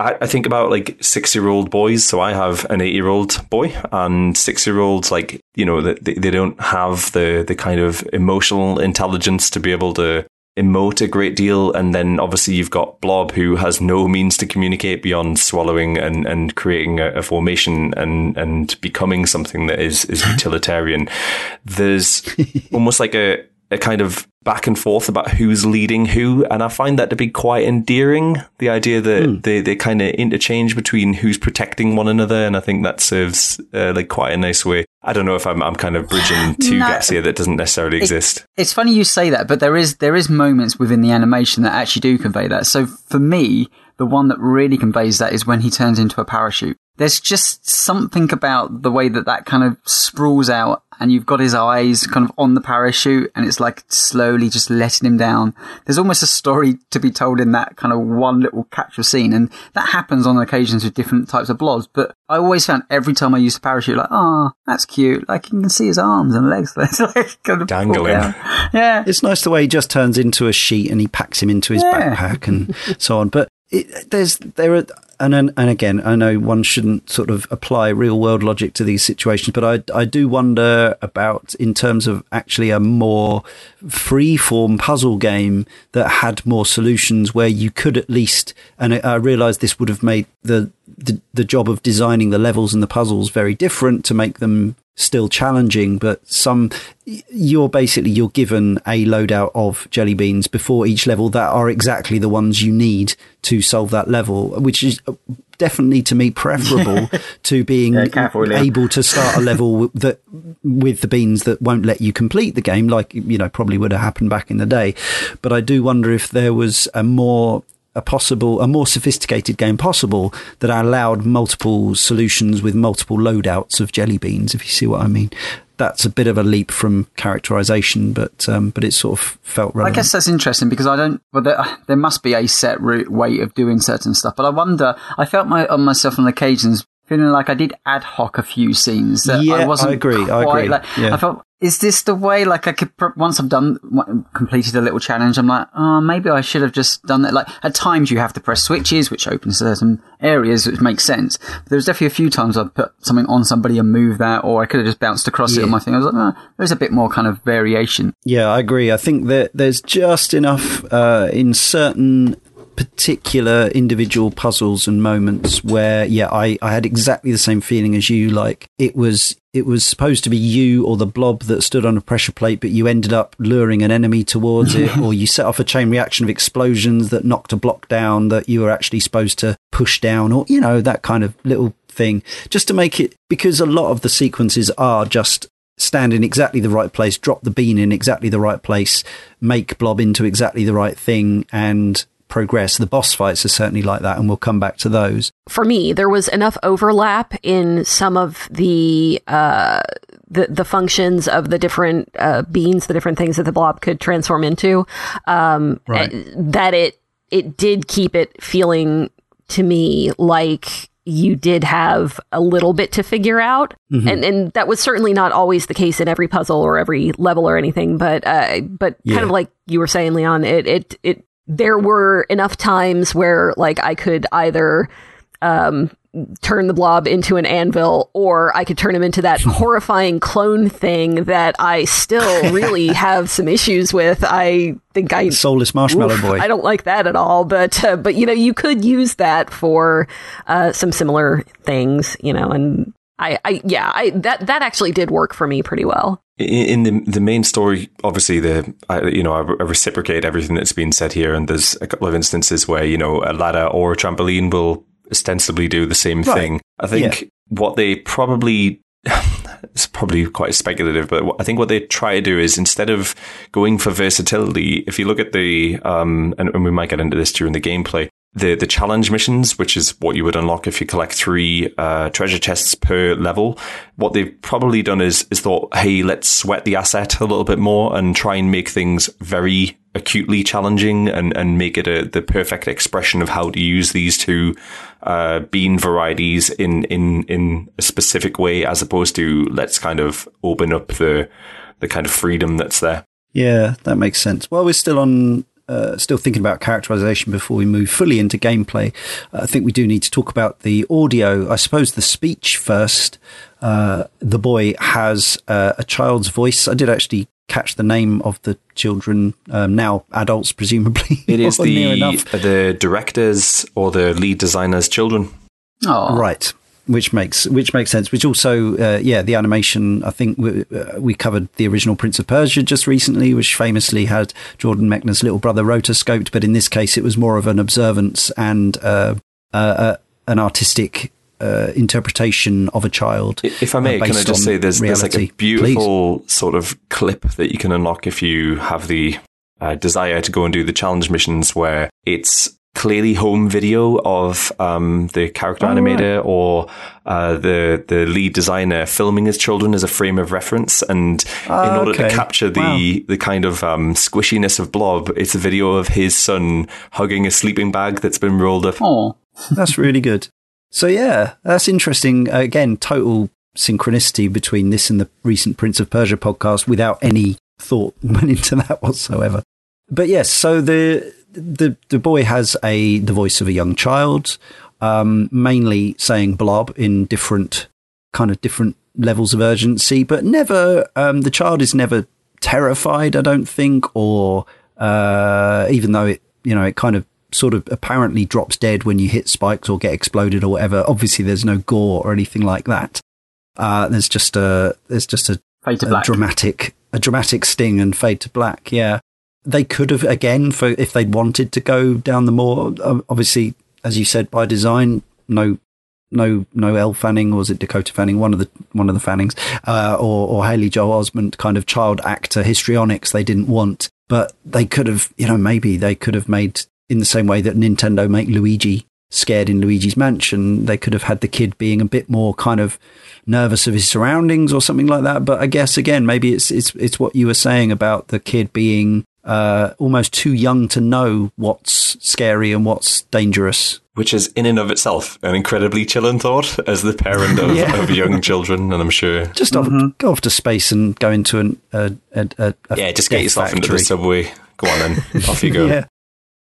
I, think about like six year old boys. So I have an eight year old boy and six year olds, like, you know, they, they don't have the, the kind of emotional intelligence to be able to emote a great deal. And then obviously you've got Blob, who has no means to communicate beyond swallowing and, and creating a, a formation and, and becoming something that is, is utilitarian. There's almost like a, a kind of back and forth about who's leading who, and I find that to be quite endearing. The idea that mm. they, they kind of interchange between who's protecting one another, and I think that serves uh, like quite a nice way. I don't know if I'm I'm kind of bridging two no, gaps here that doesn't necessarily it, exist. It's funny you say that, but there is there is moments within the animation that actually do convey that. So for me, the one that really conveys that is when he turns into a parachute. There's just something about the way that that kind of sprawls out and you've got his eyes kind of on the parachute and it's like slowly just letting him down. There's almost a story to be told in that kind of one little capture scene. And that happens on occasions with different types of blobs. But I always found every time I used a parachute, like, oh, that's cute. Like you can see his arms and legs. like kind of Dangling. Yeah. It's nice the way he just turns into a sheet and he packs him into his yeah. backpack and so on. But it, there's, there are, and and again, I know one shouldn't sort of apply real world logic to these situations, but I I do wonder about in terms of actually a more free form puzzle game that had more solutions where you could at least, and I, I realise this would have made the, the the job of designing the levels and the puzzles very different to make them still challenging, but some you're basically you're given a loadout of jelly beans before each level that are exactly the ones you need to solve that level, which is definitely to me preferable to being yeah, careful, able to start a level that with the beans that won't let you complete the game, like you know probably would have happened back in the day. But I do wonder if there was a more a possible, a more sophisticated game possible that allowed multiple solutions with multiple loadouts of jelly beans. If you see what I mean, that's a bit of a leap from characterization, but um, but it sort of felt relevant. I guess that's interesting because I don't. Well, there, there must be a set route way of doing certain stuff, but I wonder. I felt my on myself on occasions feeling like I did ad hoc a few scenes that yeah, I wasn't. I agree. Quite, I agree. Like, yeah. I felt is this the way? Like I could once I've done completed a little challenge, I'm like, oh, maybe I should have just done that. Like at times you have to press switches, which opens certain areas, which makes sense. But there was definitely a few times I put something on somebody and move that, or I could have just bounced across yeah. it on my thing. I was like, oh, there's a bit more kind of variation. Yeah, I agree. I think that there's just enough uh, in certain particular individual puzzles and moments where, yeah, I, I had exactly the same feeling as you. Like it was, it was supposed to be you or the blob that stood on a pressure plate, but you ended up luring an enemy towards it, or you set off a chain reaction of explosions that knocked a block down that you were actually supposed to push down, or, you know, that kind of little thing, just to make it, because a lot of the sequences are just stand in exactly the right place, drop the bean in exactly the right place, make blob into exactly the right thing, and progress. The boss fights are certainly like that, and we'll come back to those. For me, there was enough overlap in some of the uh, the, the functions of the different uh, beans, the different things that the blob could transform into, um, right. that it it did keep it feeling to me like you did have a little bit to figure out. Mm-hmm. And and that was certainly not always the case in every puzzle or every level or anything, but uh, but yeah. kind of like you were saying, Leon, it it it there were enough times where like I could either um, turn the blob into an anvil or I could turn him into that horrifying clone thing that I still really have some issues with. I think I soulless marshmallow oof, boy. I don't like that at all, but uh, but you know you could use that for uh, some similar things, you know, and I, I yeah, I that that actually did work for me pretty well. In the the main story, obviously the I, you know I, I reciprocate everything that's been said here, and there's a couple of instances where you know a ladder or a trampoline will ostensibly do the same right. thing. I think yeah. what they probably it's probably quite speculative, but I think what they try to do is instead of going for versatility, if you look at the um, and, and we might get into this during the gameplay, the the challenge missions, which is what you would unlock if you collect three uh, treasure chests per level. What they've probably done is is thought, hey, let's sweat the asset a little bit more and try and make things very acutely challenging and and make it a, the perfect expression of how to use these two uh, bean varieties in in in a specific way, as opposed to let's kind of open up the the kind of freedom that's there. Yeah, that makes sense. Well, we're still on uh, still thinking about characterization before we move fully into gameplay, uh, I think we do need to talk about the audio. I suppose the speech first. Uh, the boy has uh, a child's voice. I did actually catch the name of the children, um, now adults, presumably. It is the the directors or the lead designers' children. Oh, right. Which makes which makes sense. Which also, uh, yeah, the animation. I think we, uh, we, covered the original Prince of Persia just recently, which famously had Jordan Mechner's little brother rotoscoped, but in this case, it was more of an observance and uh, uh, uh an artistic uh, interpretation of a child. If I may, can I just say there's, there's like a beautiful Please. sort of clip that you can unlock if you have the uh, desire to go and do the challenge missions where it's clearly home video of um, the character oh, animator right. or uh, the the lead designer filming his children as a frame of reference. And uh, in order okay. to capture the wow. the kind of um, squishiness of Blob, it's a video of his son hugging a sleeping bag that's been rolled up. Oh, that's really good. So yeah, that's interesting. Again, total synchronicity between this and the recent Prince of Persia podcast without any thought went into that whatsoever. But yes, so the the the boy has a the voice of a young child, um, mainly saying blob in different kind of different levels of urgency, but never um, the child is never terrified. I don't think, or uh, even though it you know it kind of sort of apparently drops dead when you hit spikes or get exploded or whatever. Obviously, there's no gore or anything like that. Uh, there's just a there's just a, a dramatic a dramatic sting and fade to black. Yeah, they could have again for if they'd wanted to go down the more obviously as you said by design no no no Elle Fanning or was it Dakota Fanning one of the one of the Fannings uh, or or Haley Joel Osment kind of child actor histrionics they didn't want but they could have you know maybe they could have made in the same way that Nintendo make Luigi scared in Luigi's Mansion. They could have had the kid being a bit more kind of nervous of his surroundings or something like that. But I guess again, maybe it's it's it's what you were saying about the kid being uh, almost too young to know what's scary and what's dangerous. Which is, in and of itself, an incredibly chilling thought as the parent of, yeah. of young children, and I'm sure. Just off, mm-hmm. go off to space and go into an, a, a, a, yeah, just get yourself factory. into the subway. Go on then, off you go. yeah.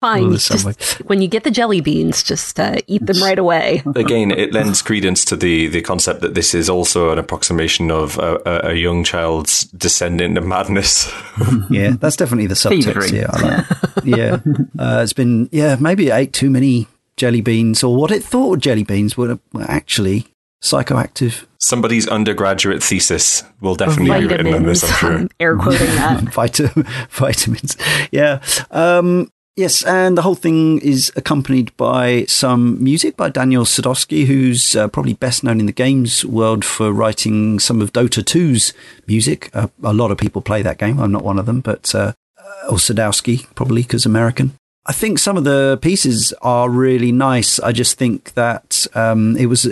Fine. Just, when you get the jelly beans, just uh, eat them right away. Again, it lends credence to the, the concept that this is also an approximation of a, a young child's descent into madness. yeah, that's definitely the subtext. Yeah, like, yeah. Uh, it's been yeah maybe it ate too many jelly beans, or what it thought jelly beans were actually psychoactive. Somebody's undergraduate thesis will definitely be written on this, I'm sure. air quoting that. vitamins. Yeah. Um, Yes, and the whole thing is accompanied by some music by Daniel Sadowski, who's uh, probably best known in the games world for writing some of Dota 2's music. Uh, a lot of people play that game. I'm not one of them, but uh, or Sadowski probably because American. I think some of the pieces are really nice. I just think that um, it was.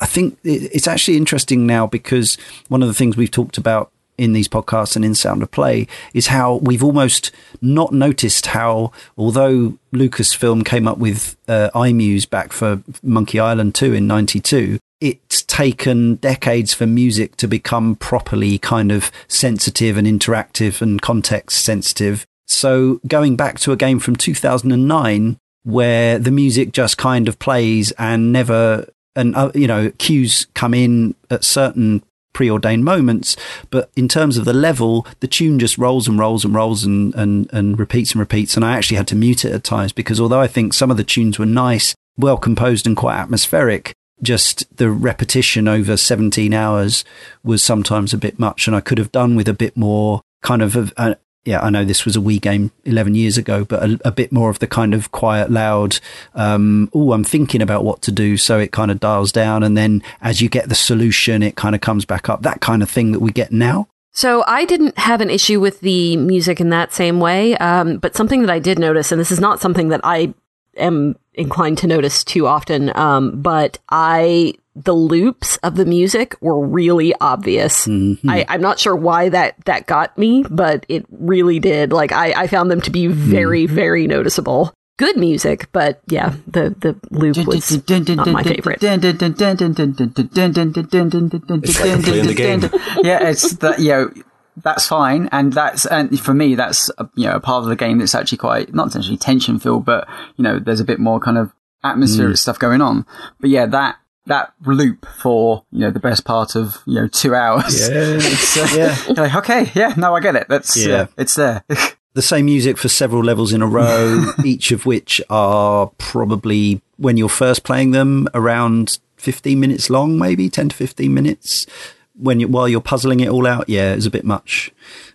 I think it's actually interesting now because one of the things we've talked about in these podcasts and in Sound of Play is how we've almost not noticed how, although Lucasfilm came up with uh, iMuse back for Monkey Island 2 in 92, it's taken decades for music to become properly kind of sensitive and interactive and context sensitive. So going back to a game from 2009 where the music just kind of plays and never and uh, you know cues come in at certain preordained moments. But in terms of the level, the tune just rolls and rolls and rolls and, and, and repeats and repeats. And I actually had to mute it at times because although I think some of the tunes were nice, well composed and quite atmospheric, just the repetition over 17 hours was sometimes a bit much. And I could have done with a bit more kind of a, yeah, I know this was a Wii game 11 years ago, but a, a bit more of the kind of quiet, loud, um, oh, I'm thinking about what to do. So it kind of dials down. And then as you get the solution, it kind of comes back up. That kind of thing that we get now. So I didn't have an issue with the music in that same way. Um, but something that I did notice, and this is not something that I am inclined to notice too often, um, but I the loops of the music were really obvious. Mm-hmm. I, am not sure why that that got me, but it really did. Like I, I found them to be very, mm. very noticeable. Good music, but yeah, the the loop was not my favorite. It's playing the game. yeah, it's that you know that's fine, and that's and for me that's you know a part of the game that's actually quite not essentially tension filled, but you know there's a bit more kind of atmospheric mm. stuff going on. But yeah, that that loop for you know the best part of you know two hours. Yeah, uh, yeah. like, okay, yeah, no, I get it. That's yeah, yeah it's there. the same music for several levels in a row, each of which are probably when you're first playing them around 15 minutes long, maybe 10 to 15 minutes. When you, while you're puzzling it all out, yeah, it's a bit much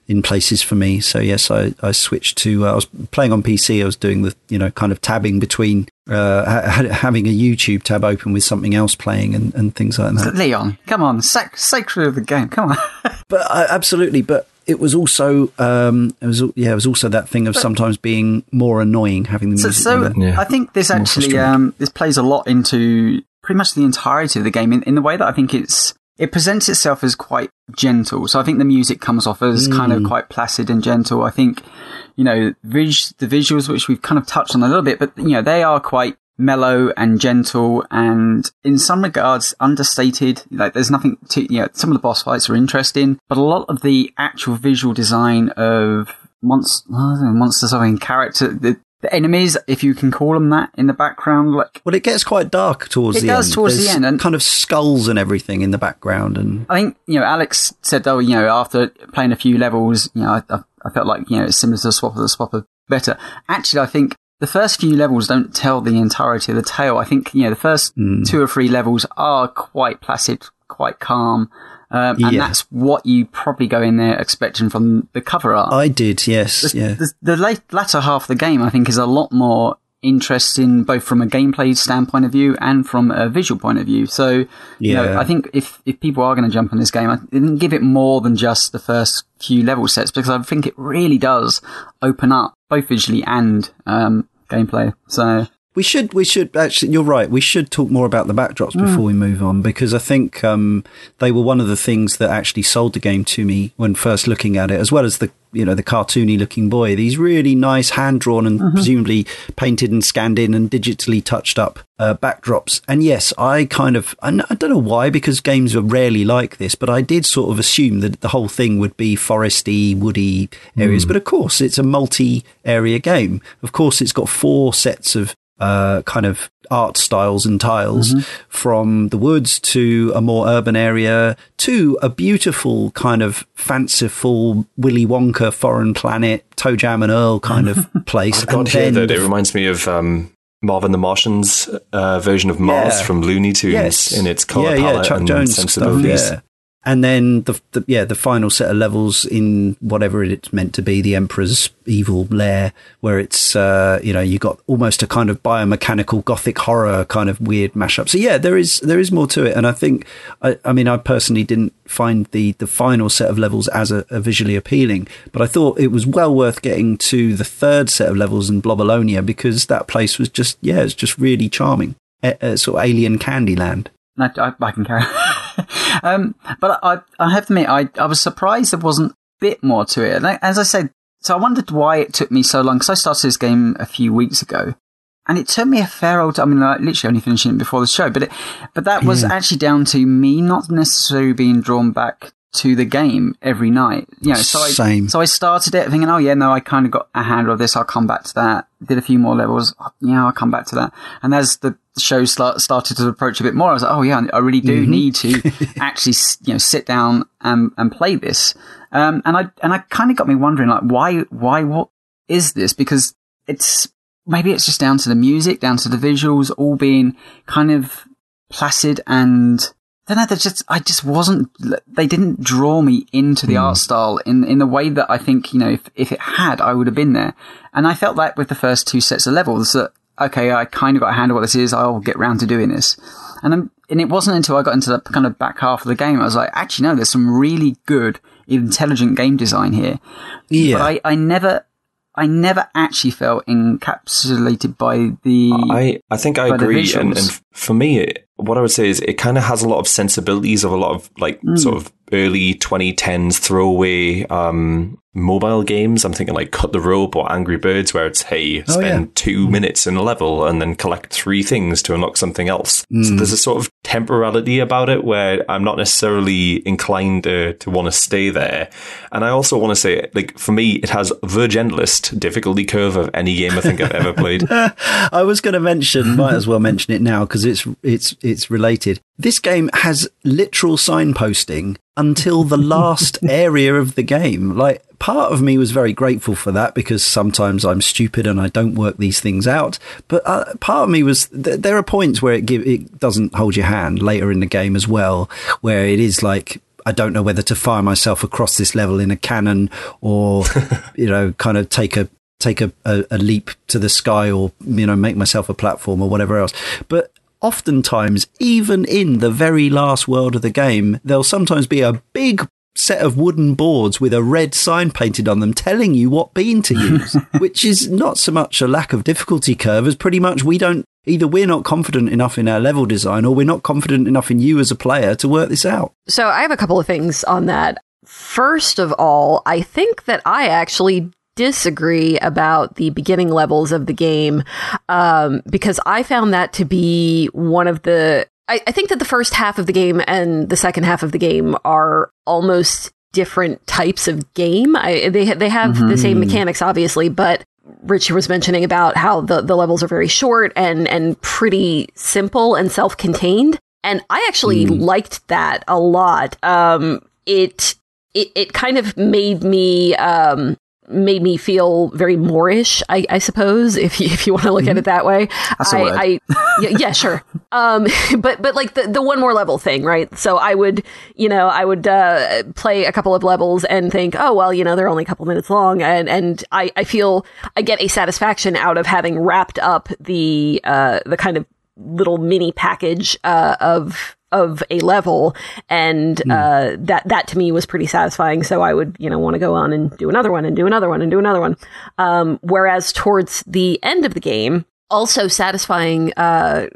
in places for me. So yes, I, I switched to, uh, I was playing on PC. I was doing the, you know, kind of tabbing between, uh, ha- having a YouTube tab open with something else playing and, and things like that. Leon, come on, sac- sacred of the game. Come on. but uh, absolutely. But it was also um, it was yeah it was also that thing of but, sometimes being more annoying having the music. So, so yeah. I think this actually um, this plays a lot into pretty much the entirety of the game in, in the way that I think it's it presents itself as quite gentle. So I think the music comes off as mm. kind of mm. quite placid and gentle. I think you know vis- the visuals which we've kind of touched on a little bit, but you know they are quite mellow and gentle and in some regards understated. Like there's nothing to, you know, some of the boss fights are interesting, but a lot of the actual visual design of monsters, monsters, I mean, character, the, the enemies, if you can call them that, in the background. Like, well, it gets quite dark towards it the does end. towards There's the end, and kind of skulls and everything in the background. And I think you know, Alex said, "Oh, you know, after playing a few levels, you know, I, I, I felt like you know, it's similar to the Swap of the Swapper better." Actually, I think the first few levels don't tell the entirety of the tale. I think, you know, the first mm. two or three levels are quite placid, quite calm. Um, and yeah. that's what you probably go in there expecting from the cover art. I did, yes. The, yeah. the, the late, latter half of the game, I think, is a lot more interesting, both from a gameplay standpoint of view and from a visual point of view. So, you yeah. know, I think if, if people are going to jump on this game, I didn't give it more than just the first few level sets because I think it really does open up both visually and um, gameplay. So we should, we should actually, you're right. We should talk more about the backdrops mm. before we move on because I think um, they were one of the things that actually sold the game to me when first looking at it, as well as the you know the cartoony looking boy. These really nice hand drawn and mm-hmm. presumably painted and scanned in and digitally touched up uh, backdrops. And yes, I kind of I don't know why because games are rarely like this, but I did sort of assume that the whole thing would be foresty, woody areas. Mm. But of course, it's a multi area game. Of course, it's got four sets of uh, kind of art styles and tiles mm-hmm. from the woods to a more urban area to a beautiful kind of fanciful Willy Wonka foreign planet, ToeJam and Earl kind of place. I've got here that it reminds me of um, Marvin the Martian's uh, version of Mars yeah. from Looney Tunes yes. in its color yeah, palette yeah, Chuck and Jones sensibilities. Stuff, yeah and then the, the, yeah the final set of levels in whatever it's meant to be the emperor's evil lair where it's uh, you know you got almost a kind of biomechanical gothic horror kind of weird mashup. So yeah there is there is more to it. And i think i, I mean i personally didn't find the the final set of levels as a, a visually appealing but i thought it was well worth getting to the third set of levels in blobolonia because that place was just yeah it's just really charming. A, a sort of alien candyland I, I, I can carry um, but I, I have to admit, I, I was surprised there wasn't a bit more to it. And as I said, so I wondered why it took me so long because I started this game a few weeks ago, and it took me a fair old. I mean, like literally only finishing it before the show, but it, but that was yeah. actually down to me not necessarily being drawn back to the game every night. You know, so Same. I so I started it thinking, oh yeah, no, I kind of got a handle of this. I'll come back to that. Did a few more levels. Yeah, I'll come back to that. And as the show start, started to approach a bit more, I was like, oh yeah, I really do mm-hmm. need to actually, you know, sit down and and play this. Um, and I and I kind of got me wondering, like, why why what is this? Because it's maybe it's just down to the music, down to the visuals, all being kind of placid and don't know. Just, I just wasn't. They didn't draw me into the mm. art style in in the way that I think you know. If if it had, I would have been there. And I felt that with the first two sets of levels that okay, I kind of got a handle what this is. I'll get round to doing this. And then, and it wasn't until I got into the kind of back half of the game I was like, actually, no, there's some really good, intelligent game design here. Yeah. But I, I never I never actually felt encapsulated by the. I I think I agree, and, and for me, it, what I would say is it kind of has a lot of sensibilities of a lot of like mm. sort of early 2010s throwaway um, mobile games. I'm thinking like Cut the Rope or Angry Birds, where it's hey, oh, spend yeah. two mm. minutes in a level and then collect three things to unlock something else. Mm. So there's a sort of temporality about it where I'm not necessarily inclined to, to want to stay there. And I also want to say, like, for me, it has the gentlest difficulty curve of any game I think I've ever played. I was going to mention, might as well mention it now because because it's it's it's related. This game has literal signposting until the last area of the game. Like part of me was very grateful for that because sometimes I'm stupid and I don't work these things out. But uh, part of me was th- there are points where it give, it doesn't hold your hand later in the game as well, where it is like I don't know whether to fire myself across this level in a cannon or you know kind of take a take a, a, a leap to the sky or you know make myself a platform or whatever else. But oftentimes, even in the very last world of the game, there'll sometimes be a big set of wooden boards with a red sign painted on them telling you what bean to use, which is not so much a lack of difficulty curve as pretty much we don't either we're not confident enough in our level design or we're not confident enough in you as a player to work this out. So I have a couple of things on that. First of all, I think that I actually disagree about the beginning levels of the game um, because I found that to be one of the. I, I think that the first half of the game and the second half of the game are almost different types of game. I, they they have mm-hmm. the same mm-hmm. mechanics, obviously, but Richie was mentioning about how the, the levels are very short and and pretty simple and self contained. And I actually mm. liked that a lot. Um, it it it kind of made me um, made me feel very moreish, I, I suppose, if you, if you want to look mm-hmm. at it that way. That's I, I yeah, yeah, sure. Um, but but like the the one more level thing, right? So I would, you know, I would uh, play a couple of levels and think, oh well, you know, they're only a couple minutes long, and and I I feel I get a satisfaction out of having wrapped up the uh the kind of little mini package uh, of of a level. And mm. uh, that that to me was pretty satisfying. So i would you know want to go on and do another one and do another one and do another one. Um, whereas towards the end of the game also satisfying uh,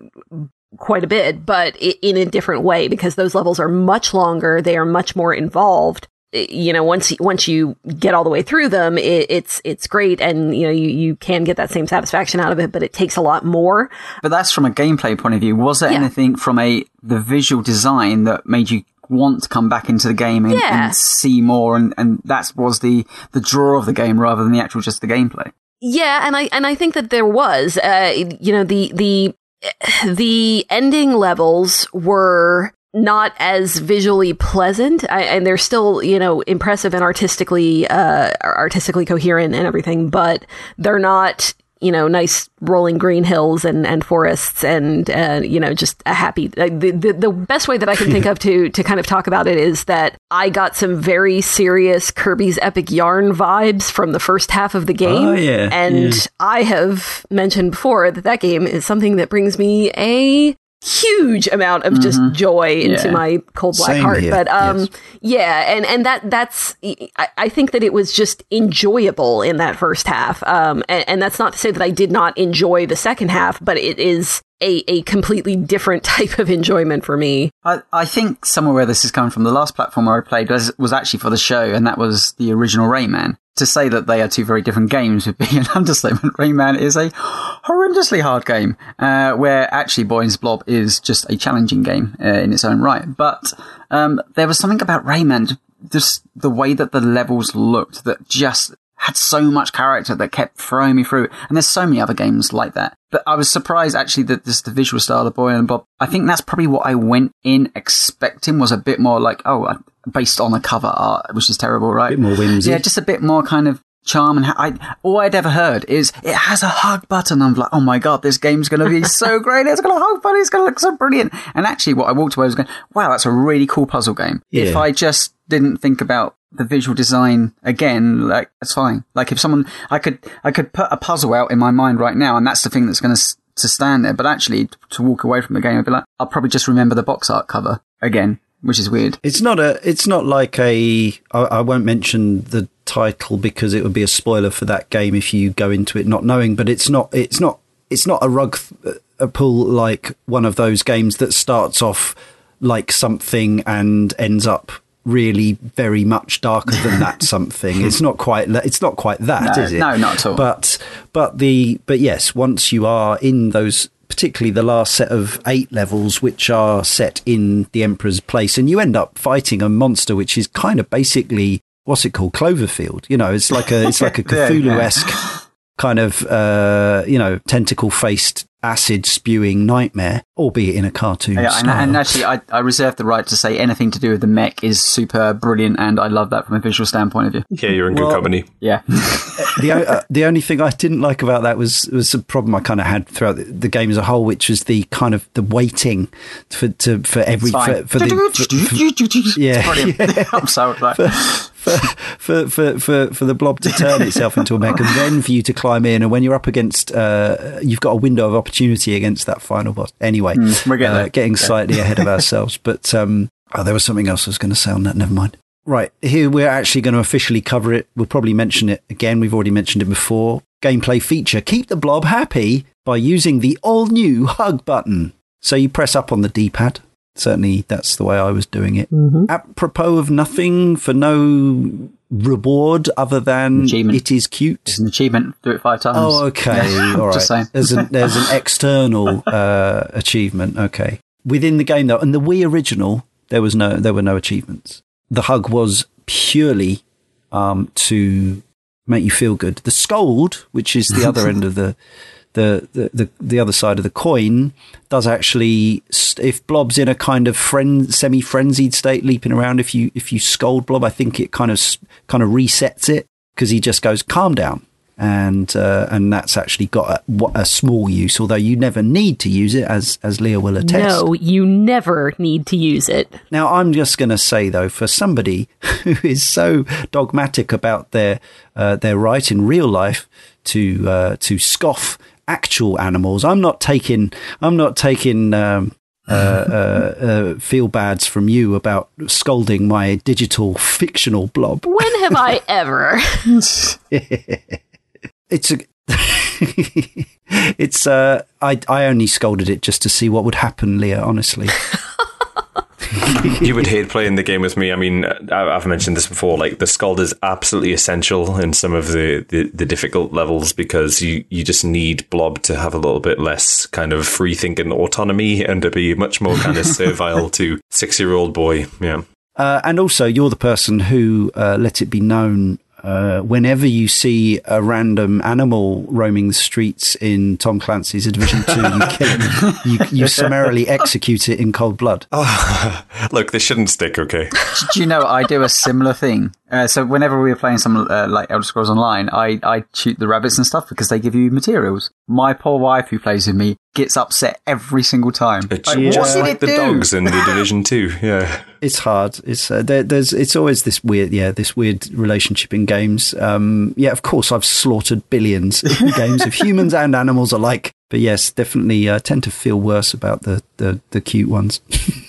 quite a bit but in a different way because those levels are much longer they are much more involved you know once once you get all the way through them it, it's it's great and you know you, you can get that same satisfaction out of it but it takes a lot more but that's from a gameplay point of view was there yeah. anything from a the visual design that made you want to come back into the game and, yeah. and see more and and that was the the draw of the game rather than the actual just the gameplay yeah and i and i think that there was uh you know the the the ending levels were not as visually pleasant. I, and they're still you know impressive and artistically uh artistically coherent and everything but they're not you know nice rolling green hills and and forests and uh, you know just a happy uh, the, the the best way that I can think of to to kind of talk about it is that I got some very serious Kirby's Epic Yarn vibes from the first half of the game. oh, yeah, and yeah. I have mentioned before that that game is something that brings me a huge amount of just mm-hmm. joy into yeah. my cold black Same heart. Here. But um, yes. yeah, and and that that's I, I, think that it was just enjoyable in that first half. Um, and, and, that's not to say that I did not enjoy the second half, but it is. A, a completely different type of enjoyment for me. I, I think somewhere where this is coming from, the last platformer I played was, was actually for the show, and that was the original Rayman to say that they are two very different games would be an understatement. Rayman is a horrendously hard game, uh, where actually Boy and Blob is just a challenging game uh, in its own right. But um, there was something about Rayman, just the way that the levels looked, that just had so much character that kept throwing me through. And there's so many other games like that. But I was surprised actually that this the visual style of Boy and Bob. I think that's probably what I went in expecting was a bit more like, oh, based on the cover art, which is terrible, right? A bit more whimsy. Yeah, just a bit more kind of charm and I all I'd ever heard is it has a hug button. I'm like, oh my god, this game's going to be so great. It's got a hug button. It's going to look so brilliant. And actually, what I walked away was going, wow, that's a really cool puzzle game. Yeah. If I just didn't think about the visual design again, like that's fine. Like if someone, I could, I could put a puzzle out in my mind right now, and that's the thing that's going to to stand there. But actually, to walk away from the game, I'd be like, I'll probably just remember the box art cover again which is weird. It's not a. It's not like a. I, I won't mention the title because it would be a spoiler for that game if you go into it not knowing. But it's not. It's not. It's not a rug a pull like one of those games that starts off like something and ends up really very much darker than that something it's not quite it's not quite that no, is it no not at all but but the but yes once you are in those particularly the last set of eight levels, which are set in the Emperor's place, and you end up fighting a monster which is kind of basically what's it called, Cloverfield. You know, it's like a it's like a Cthulhu esque kind of uh, you know tentacle faced acid spewing nightmare, albeit in a cartoon. Yeah, and, and, actually, I, I, reserve the right to say anything to do with the mech is super brilliant, and I love that from a visual standpoint of view. Yeah, you're in good company. Yeah. the uh, the only thing I didn't like about that was was a problem I kind of had throughout the, the, game as a whole, which was the kind of the waiting for to, for every for, for the for, yeah, yeah. I'm sorry. Like. For, for, for, for, for the blob to turn itself into a mech and then for you to climb in and when you're up against uh, you've got a window of opportunity against that final boss anyway mm, we're getting, uh, getting slightly ahead of ourselves but um, oh, there was something else I was going to say on that never mind Right, here we're actually going to officially cover it. We'll probably mention it again. We've already mentioned it before. Gameplay feature Keep the blob happy by using the all new hug button. So you press up on the D pad. Certainly, that's the way I was doing it. Mm-hmm. Apropos of nothing, for no reward other than achievement. it is cute. It's an achievement. Do it five times. Oh, okay. All right. There's, an, there's an external uh, achievement. Okay. Within the game, though, and the Wii original, there was no there were no achievements the hug was purely um, to make you feel good. The scold, which is the other end of the, the, the, the, the, other side of the coin, does actually, if Blob's in a kind of friend, semi frenzied state, leaping around, if you, if you scold Blob, I think it kind of, kind of resets it because he just goes, calm down and uh, and that's actually got a, a, small use, although you never need to use it, as as Leah will attest. No, you never need to use it. Now, I'm just going to say though, for somebody who is so dogmatic about their uh, their right in real life to uh, to scoff actual animals, I'm not taking I'm not taking. Um, uh, uh, uh, feel bads from you about scolding my digital fictional blob. When have I ever? it's a it's uh I I only scolded it just to see what would happen, Leah, honestly. you would hate playing the game with me. I mean, I've mentioned this before. Like the scold is absolutely essential in some of the, the, the, difficult levels because you, you just need Blob to have a little bit less kind of free thinking autonomy and to be much more kind of servile to six year old boy. Yeah. Uh, and also, you're the person who uh, let it be known uh, whenever you see a random animal roaming the streets in Tom Clancy's Division 2, you kill it. You, you summarily execute it in cold blood. Oh, look, this shouldn't stick, okay? Do you know, I do a similar thing. Uh, so whenever we were playing some uh, like Elder Scrolls Online, I, I shoot the rabbits and stuff because they give you materials. My poor wife who plays with me gets upset every single time. It's like, yeah. what did like it the do? dogs in the Division Two. Yeah, it's hard. It's uh, there, there's it's always this weird yeah this weird relationship in games. Um, yeah, of course I've slaughtered billions in games of humans and animals alike. But yes, definitely uh, tend to feel worse about the the, the cute ones.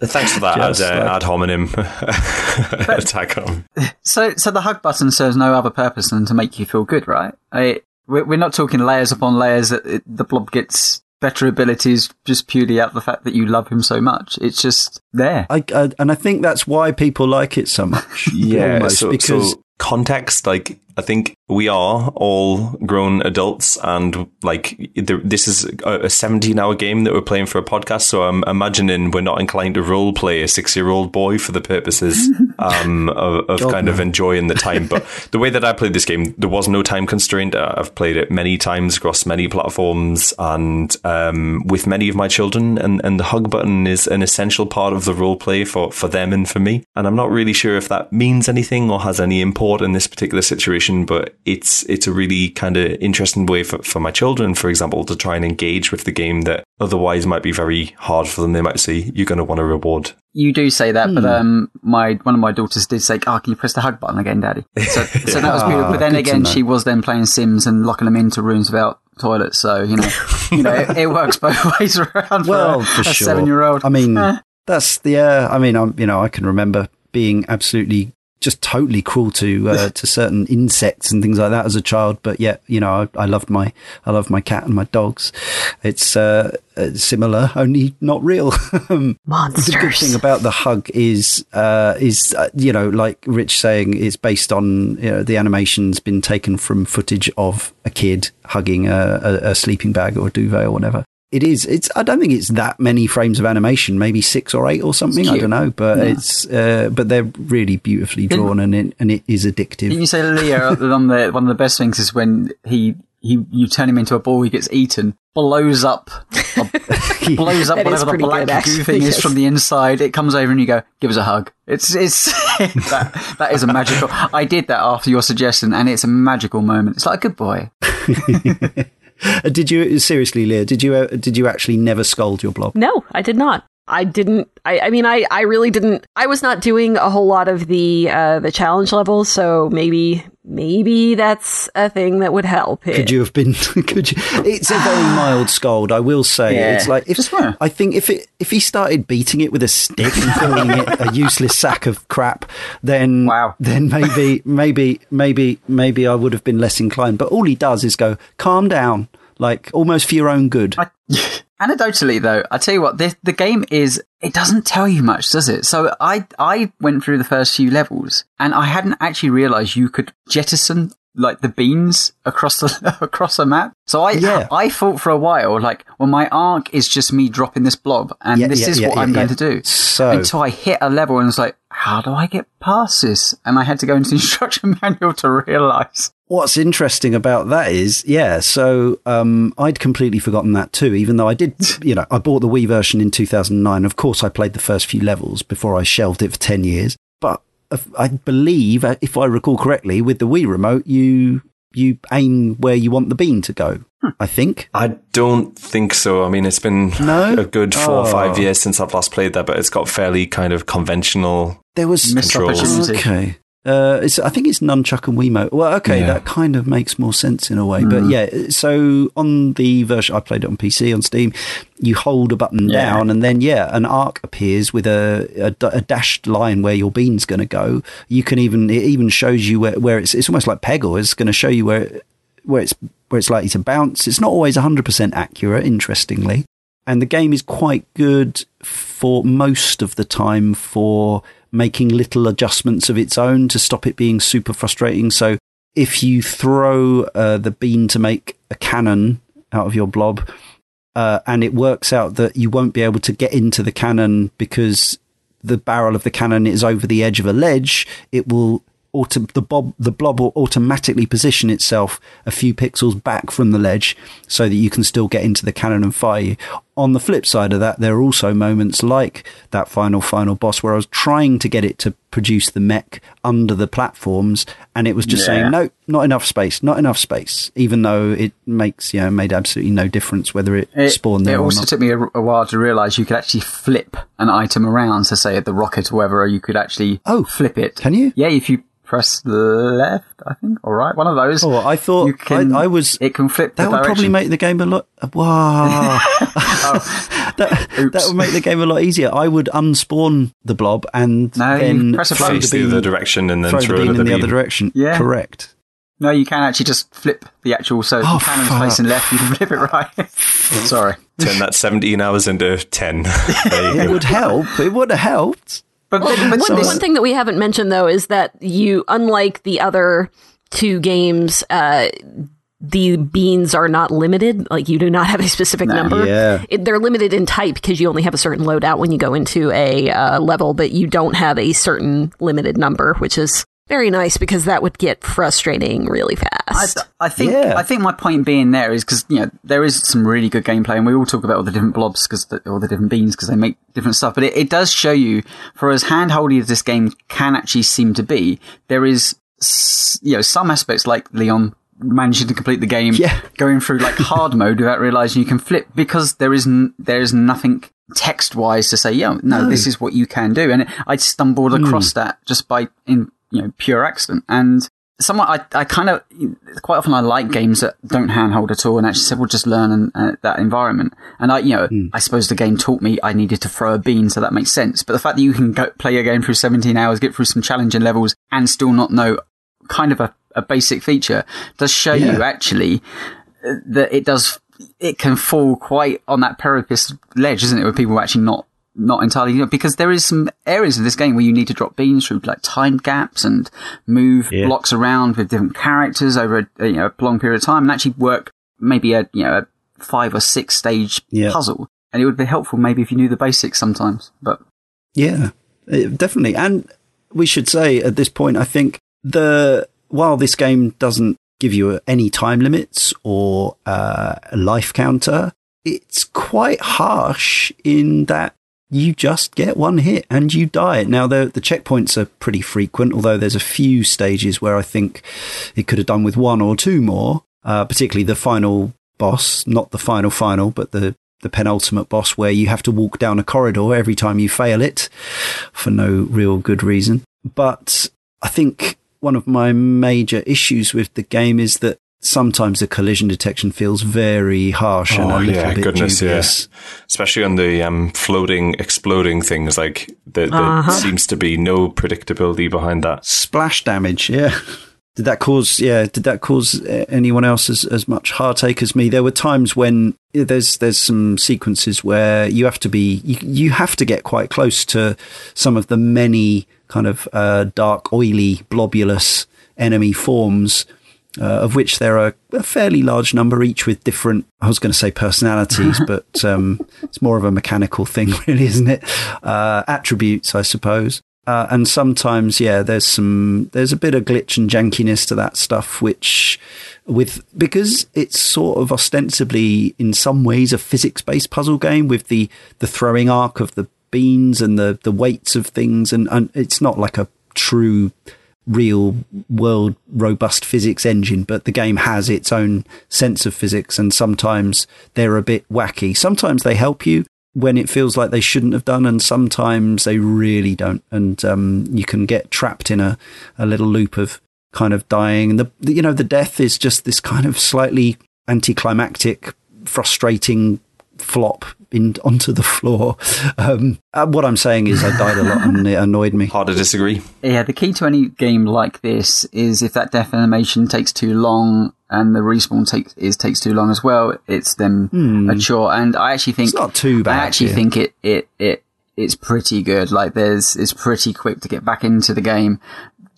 Thanks for that ad, uh, ad, hominem attack on. So, so the hug button serves no other purpose than to make you feel good, right? I, we're not talking layers upon layers that it, the blob gets better abilities just purely out of the fact that you love him so much. It's just there. I, I, and I think that's why people like it so much. yeah, almost, so, because so context, like I think we are all grown adults and like this is a 17 hour game that we're playing for a podcast. So I'm imagining we're not inclined to role play a six year old boy for the purposes um, of, of kind of enjoying the time. But the way that I played this game, there was no time constraint. I've played it many times across many platforms and um, with many of my children. And, and the hug button is an essential part of the role play for, for them and for me. And I'm not really sure if that means anything or has any import in this particular situation but it's it's a really kind of interesting way for, for my children, for example, to try and engage with the game that otherwise might be very hard for them. They might say, you're going to want a reward. You do say that, but hmm. um, my one of my daughters did say, "Oh, can you press the hug button again, Daddy?" So, so that was beautiful. But then again, she was then playing Sims and locking them into rooms without toilets. So you know, you know, it, it, works both ways around. Well, for, for a sure. seven-year-old. I mean, that's the. Uh, I mean, I'm, you know, I can remember being absolutely just totally cruel to uh, to certain insects and things like that as a child. But yet, you know, I, I loved my I loved my cat and my dogs. It's uh, uh similar, only not real. Monsters. The good thing about the hug is uh, is uh, you know, like Rich saying, it's based on you know, the animation's been taken from footage of a kid hugging a, a, a sleeping bag or a duvet or whatever it is. It's. I don't think it's that many frames of animation. Maybe six or eight or something. I don't know, but yeah. it's. Uh, but they're really beautifully drawn, and it and it is addictive. You say Leo on the one of the best things is when he he you turn him into a ball, he gets eaten, blows up, blows up whatever the black good, goo thing yes. is from the inside. It comes over and you go, give us a hug. It's it's that that is a magical. I did that after your suggestion, and it's a magical moment. It's like a good boy. Did you seriously, Leah? Did you uh, did you actually never scold your blob? No, I did not. I didn't. I, I mean, I, I really didn't. I was not doing a whole lot of the uh, the challenge levels, so maybe maybe that's a thing that would help. Here. Could you have been? Could you? It's a very mild scold, I will say. Yeah. It's like if I think if it if he started beating it with a stick and calling it a useless sack of crap, then wow. then maybe maybe maybe maybe I would have been less inclined. But all he does is go, calm down, like almost for your own good. I- Anecdotally, though, I tell you what, the, the game is, it doesn't tell you much, does it? So I, I went through the first few levels and I hadn't actually realized you could jettison like the beans across the across a map. So I yeah. I thought for a while like, well, my arc is just me dropping this blob, and yeah, this yeah, is what I'm going to do. So until I hit a level and was like, how do I get past this? And I had to go into the instruction manual to realize. What's interesting about that is, yeah, so um, I'd completely forgotten that too, even though I did, you know, I bought the Wii version in 2009. Of course, I played the first few levels before I shelved it for 10 years. But I believe, uh, if I recall correctly, with the Wii remote, you you aim where you want the bean to go. Hmm. I think. I don't think so. I mean, it's been no? a good four oh. or five years since I've last played that, but it's got fairly kind of conventional. There was controls. Okay. Uh, I think it's nunchuck and Wiimote. Well, okay, yeah. that kind of makes more sense in a way. Mm. But yeah, so on the version I played it on PC on Steam, you hold a button yeah. down, and then yeah, an arc appears with a, a, a dashed line where your bean's going to go. You can even it even shows you where, where it's it's almost like Peggle. It's going to show you where where it's where it's likely to bounce. It's not always hundred percent accurate, interestingly, and the game is quite good for most of the time for making little adjustments of its own to stop it being super frustrating. So if you throw uh, the bean to make a cannon out of your blob, uh, and it works out that you won't be able to get into the cannon because the barrel of the cannon is over the edge of a ledge, it will the bob the blob will automatically position itself a few pixels back from the ledge so that you can still get into the cannon and fire you. On the flip side of that, there are also moments like that final final boss where I was trying to get it to produce the mech under the platforms, and it was just yeah. saying no, not enough space, not enough space. Even though it makes you know made absolutely no difference whether it, it spawned there. It also took me a, a, while to realise you could actually flip an item around. So say at the rocket or whatever, you could actually oh flip it. Can you? Yeah, if you press left, I think, or right, one of those. Oh, I thought can, I, I, was. It can flip. That would direction. probably make the game a lot. Wow, oh. that, that would make the game a lot easier. I would unspawn the blob and no, then press throw the beam the other direction and then throw, throw the beam in the, other direction. Yeah, correct. No, you can actually just flip the actual. So oh, cannon's facing left, you can flip it right. Sorry. Turn that 17 hours into 10. it would help. It would have helped. But, but one, one, thing that we haven't mentioned though is that you, unlike the other two games, uh, the beans are not limited. Like you do not have a specific nah, number. Yeah. It, they're limited in type because you only have a certain loadout when you go into a uh, level, but you don't have a certain limited number, which is very nice because that would get frustrating really fast. I, I think yeah. I think my point being there is because you know there is some really good gameplay, and we all talk about all the different blobs because all the different beans because they make different stuff. But it, it does show you, for as handholdy as this game can actually seem to be, there is you know some aspects like Leon managing to complete the game, yeah. going through like hard mode without realizing you can flip because there is n- there is nothing text wise to say, yeah, no, no, this is what you can do. And I stumbled across mm. that just by in you know, pure accident. And somewhat, I, I kind of, quite often I like games that don't handhold at all and actually said, well, just learn in, uh, that environment. And I, you know, mm. I suppose the game taught me I needed to throw a bean, so that makes sense. But the fact that you can go play a game through 17 hours, get through some challenging levels and still not know kind of a, a basic feature does show yeah. you actually uh, that it does, it can fall quite on that precipitous ledge, isn't it? With people actually not not entirely because there is some areas of this game where you need to drop beans through like time gaps and move yeah. blocks around with different characters over a, you know, a long period of time and actually work maybe a you know a five or six stage yeah. puzzle. And it would be helpful maybe if you knew the basics sometimes. But yeah, definitely. And we should say at this point, I think the while this game doesn't give you any time limits or uh, a life counter. It's quite harsh in that you just get one hit and you die. Now, the, the checkpoints are pretty frequent, although there's a few stages where I think it could have done with one or two more, uh, particularly the final boss, not the final final, but the, the penultimate boss where you have to walk down a corridor every time you fail it for no real good reason. But I think one of my major issues with the game is that sometimes the collision detection feels very harsh oh, and a little yeah, bit goodness, dubious. Yeah. Especially on the um, floating, exploding things, like there, there uh-huh. seems to be no predictability behind that. Splash damage, yeah. Did that cause, yeah, did that cause anyone else as, as much heartache as me? There were times when there's, there's some sequences where you have to be, you, you have to get quite close to some of the many kind of uh, dark, oily, blobulous enemy forms uh, of which there are a fairly large number, each with different, I was going to say personalities, but um, it's more of a mechanical thing, really, isn't it? Uh, attributes, I suppose. Uh, and sometimes, yeah, there's some, there's a bit of glitch and jankiness to that stuff, which with, because it's sort of ostensibly in some ways a physics based puzzle game with the, the throwing arc of the beans and the, the weights of things. And, and it's not like a true real world robust physics engine, but the game has its own sense of physics and sometimes they're a bit wacky. Sometimes they help you when it feels like they shouldn't have done, and sometimes they really don't. And um, you can get trapped in a, a little loop of kind of dying. And the, you know, the death is just this kind of slightly anticlimactic, frustrating flop in, onto the floor. Um, uh, what I'm saying is, I died a lot and it annoyed me. Hard to disagree. Yeah, the key to any game like this is if that death animation takes too long and the respawn takes is takes too long as well, it's then hmm. a chore. And I actually think it's not too bad. I actually think it it it it's pretty good. Like there's it's pretty quick to get back into the game.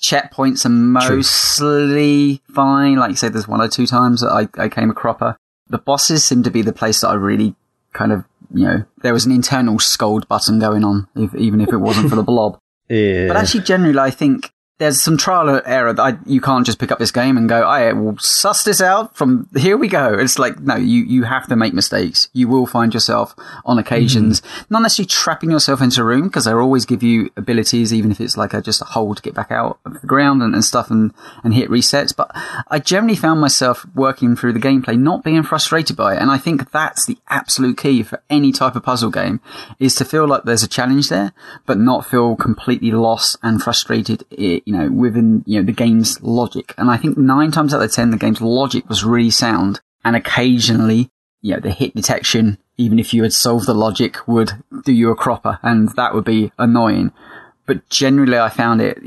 Checkpoints are mostly True. fine. Like you said, there's one or two times that I, I came a cropper. The bosses seem to be the place that I really kind of, you know, there was an internal scold button going on, if, even if it wasn't for the blob. Yeah. But actually, generally, I think there's some trial and error that I, you can't just pick up this game and go, I will suss this out from here we go. It's like, no, you, you have to make mistakes. You will find yourself on occasions, mm-hmm. not necessarily trapping yourself into a room because they always give you abilities, even if it's like a, just a hole to get back out of the ground and, and stuff and, and hit resets. But I generally found myself working through the gameplay, not being frustrated by it. And I think that's the absolute key for any type of puzzle game is to feel like there's a challenge there, but not feel completely lost and frustrated you know, within, you know, the game's logic. And I think nine times out of ten, the game's logic was really sound. And occasionally, you know, the hit detection, even if you had solved the logic, would do you a cropper. And that would be annoying. But generally, I found it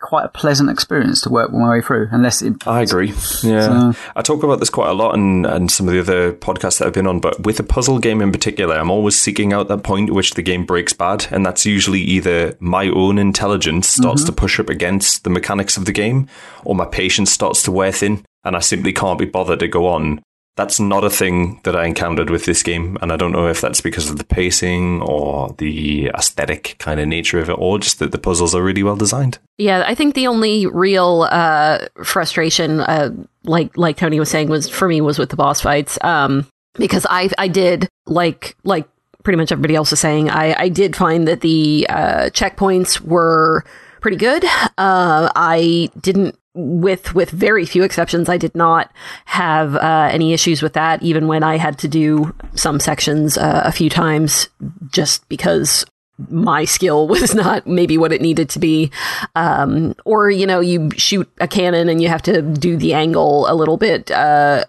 quite a pleasant experience to work my way through. Unless it, I agree. Yeah, so, I talk about this quite a lot and and some of the other podcasts that I've been on. But with a puzzle game in particular, I'm always seeking out that point at which the game breaks bad, and that's usually either my own intelligence starts mm-hmm. to push up against the mechanics of the game, or my patience starts to wear thin, and I simply can't be bothered to go on that's not a thing that I encountered with this game, and I don't know if that's because of the pacing or the aesthetic kind of nature of it, or just that the puzzles are really well designed. Yeah, I think the only real uh, frustration, uh, like like Tony was saying, was for me was with the boss fights, um, because I I did like like pretty much everybody else is saying, I I did find that the uh, checkpoints were pretty good. Uh, I didn't with with very few exceptions, I did not have uh, any issues with that. Even when I had to do some sections uh, a few times, just because my skill was not maybe what it needed to be. Um, or, you know, you shoot a cannon and you have to do the angle a little bit, uh,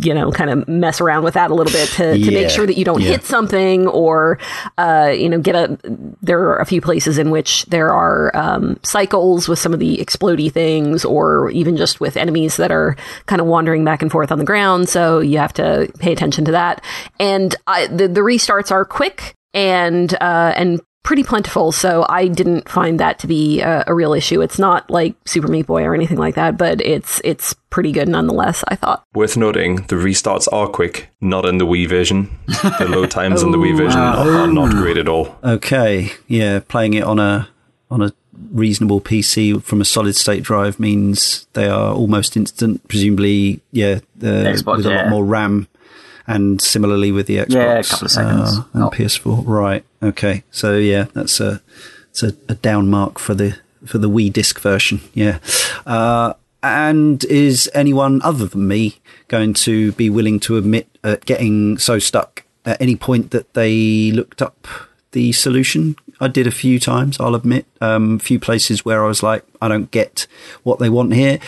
you know, kind of mess around with that a little bit to, yeah. to make sure that you don't yeah. hit something or, uh, you know, get a. There are a few places in which there are um, cycles with some of the explody things or even just with enemies that are kind of wandering back and forth on the ground. So you have to pay attention to that. And I, the, the restarts are quick and uh, and pretty plentiful. So I didn't find that to be a, a, real issue. It's not like Super Meat Boy or anything like that, but it's it's pretty good nonetheless. I thought. Worth noting, the restarts are quick, not in the Wii version. The load times oh, in the Wii version wow. are, are not great at all. Okay, yeah, playing it on a on a reasonable PC from a solid state drive means they are almost instant. Presumably, yeah, Xbox, with a yeah. lot more RAM. And similarly with the Xbox, yeah, a couple of seconds. Uh, and PS4, right? Okay, so yeah, that's a it's a, a down mark for the for the Wii disc version. Yeah, uh, and is anyone other than me going to be willing to admit at getting so stuck at any point that they looked up the solution? I did a few times, I'll admit. Um, a few places where I was like, I don't get what they want here.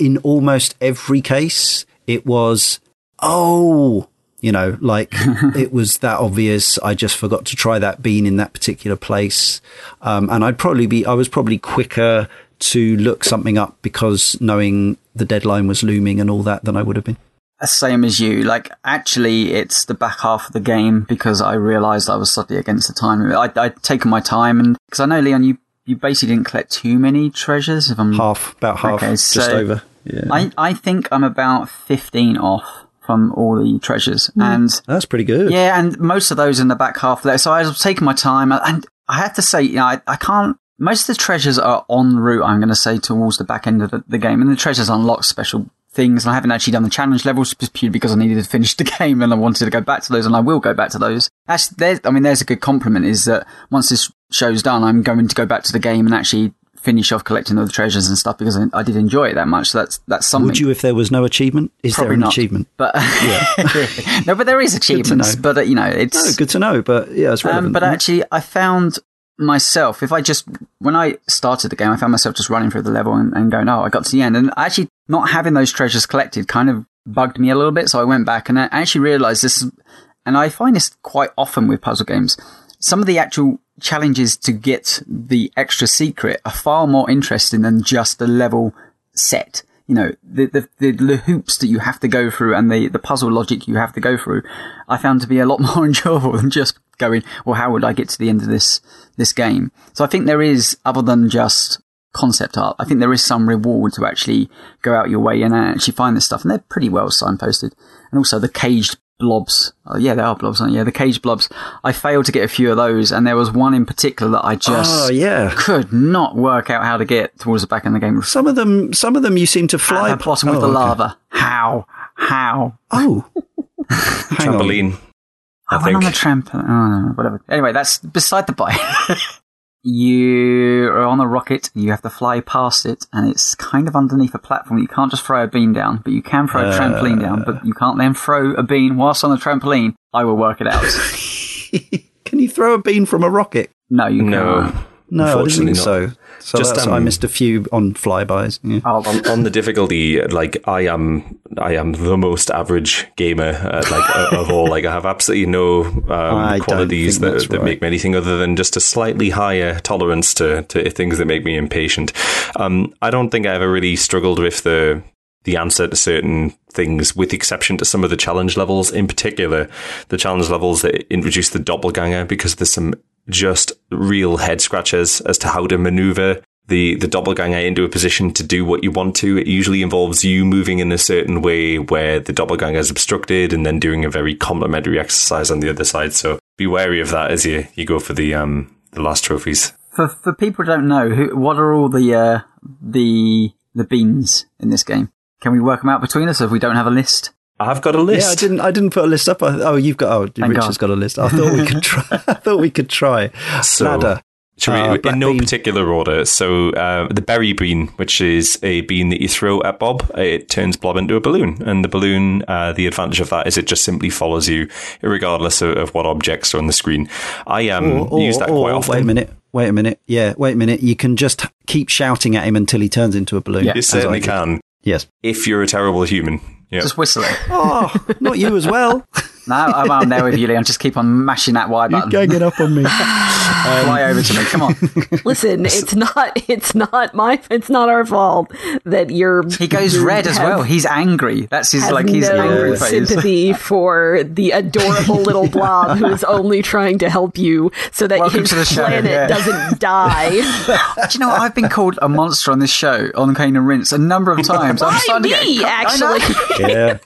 In almost every case, it was, oh, you know, like it was that obvious. I just forgot to try that bean in that particular place. Um, and I'd probably be, I was probably quicker to look something up because knowing the deadline was looming and all that than I would have been. Same as you. Like, actually, it's the back half of the game because I realised I was slightly against the time. I, I'd taken my time, and because I know Leon, you you basically didn't collect too many treasures. If I'm half, about half, okay, so just over. Yeah. I I think I'm about fifteen off from all the treasures, mm. and that's pretty good. Yeah, and most of those in the back half there. So I was taking my time, and I have to say, you know, I, I can't most of the treasures are en route, I'm going to say, towards the back end of the, the, game. And the treasures unlock special things. And I haven't actually done the challenge levels purely because I needed to finish the game and I wanted to go back to those and I will go back to those. Actually, there's, I mean, there's a good compliment is that once this show's done, I'm going to go back to the game and actually finish off collecting all the treasures and stuff because I, did enjoy it that much. So that's, that's something. Would you if there was no achievement? Is Probably there an not, achievement? But, no, but there is achievements, but uh, you know, it's. No, good to know, but yeah, it's relevant. Um, but actually, I found myself, if I just, when I started the game, I found myself just running through the level and, and, going, oh, I got to the end. And actually not having those treasures collected kind of bugged me a little bit. So I went back and I actually realized this, and I find this quite often with puzzle games. Some of the actual challenges to get the extra secret are far more interesting than just the level set. You know, the, the, the, hoops that you have to go through and the, the puzzle logic you have to go through, I found to be a lot more enjoyable than just going, well, how would I get to the end of this, this game? So I think there is, other than just concept art, I think there is some reward to actually go out your way and actually find this stuff. And they're pretty well signposted. And also the caged blobs. Oh, yeah, they are blobs, aren't they? Yeah, the cage blobs. I failed to get a few of those, and there was one in particular that I just oh, yeah. could not work out how to get towards the back end of the game. Some of them, some of them, you seem to fly. At the bottom oh, with the okay. lava. How? How? Oh, trampoline. I, I went on the trampoline. Oh, whatever. Anyway, that's beside the point. you are on a rocket, you have to fly past it, and it's kind of underneath a platform. You can't just throw a bean down, but you can throw a uh, trampoline down, but you can't then throw a bean whilst on the trampoline. I will work it out. can you throw a bean from a rocket? No, you can't. No, I didn't think so. So Just, um, I missed a few on flybys. Yeah. On, on, the difficulty, like I am, I am the most average gamer, uh, like of all. Like I have absolutely no um, qualities that, right. that make me anything other than just a slightly higher tolerance to to things that make me impatient. Um, I don't think I ever really struggled with the the answer to certain things, with exception to some of the challenge levels, in particular, the challenge levels that introduce the doppelganger, because there's some just real head scratches as to how to maneuver the, the doppelganger into a position to do what you want to. It usually involves you moving in a certain way where the doppelganger is obstructed and then doing a very complementary exercise on the other side. So be wary of that as you, you go for the, um, the last trophies. For, for people who don't know, who, what are all the, uh, the, the beans in this game? Can we work them out between us if we don't have a list? I've got a list. Yeah, I didn't. I didn't put a list up. I, oh, you've got. Oh, Thank Richard's God. got a list. I thought we could try. I thought we could try. So, Ladder. Uh, in no bean. particular order. So uh, the berry bean, which is a bean that you throw at Bob, it turns Bob into a balloon, and the balloon. Uh, the advantage of that is it just simply follows you, regardless of, of what objects are on the screen. I um, or, or, use that quite often. Wait a minute. Wait a minute. Yeah, wait a minute. You can just keep shouting at him until he turns into a balloon. Yeah, you certainly can. Yes. If you're a terrible human. Yep. Just whistling. Oh, not you as well. no, I'm, I'm there with you, Leon. Just keep on mashing that Y button. You're ganging up on me. Um, Fly over to me. Come on. Listen, it's not. It's not my. It's not our fault that you're. He goes red as well. He's angry. That's his like his no angry face. sympathy for the adorable little blob who is only trying to help you so that Welcome his planet yeah. doesn't die. Do you know what? I've been called a monster on this show on Cane and Rinse a number of times. I'm starting me, to get. Actually, yeah.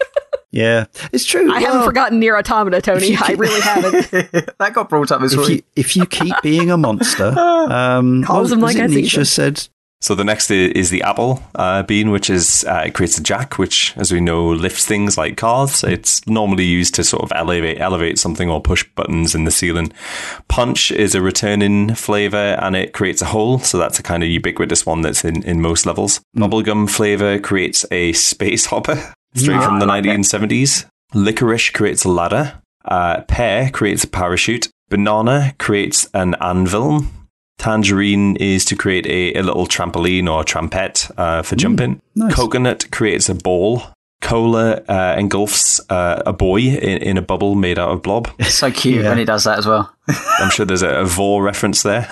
Yeah, it's true. I well, haven't forgotten NieR Automata, Tony. Keep, I really haven't. that got brought up as well. If you keep being a monster, um, calls him like Nietzsche said so the next is the apple uh, bean, which is uh, it creates a jack, which, as we know, lifts things like cars. It's normally used to sort of elevate elevate something or push buttons in the ceiling. Punch is a returning flavor, and it creates a hole. So that's a kind of ubiquitous one that's in, in most levels. Bubblegum flavor creates a space hopper straight from the 1970s. Licorice creates a ladder. Uh, pear creates a parachute. Banana creates an anvil. Tangerine is to create a, a little trampoline or trampette uh, for mm, jumping. Nice. Coconut creates a ball. Cola uh, engulfs uh, a boy in, in, a bubble made out of blob. It's so cute yeah. when he does that as well. I'm sure there's a, a Vor reference there.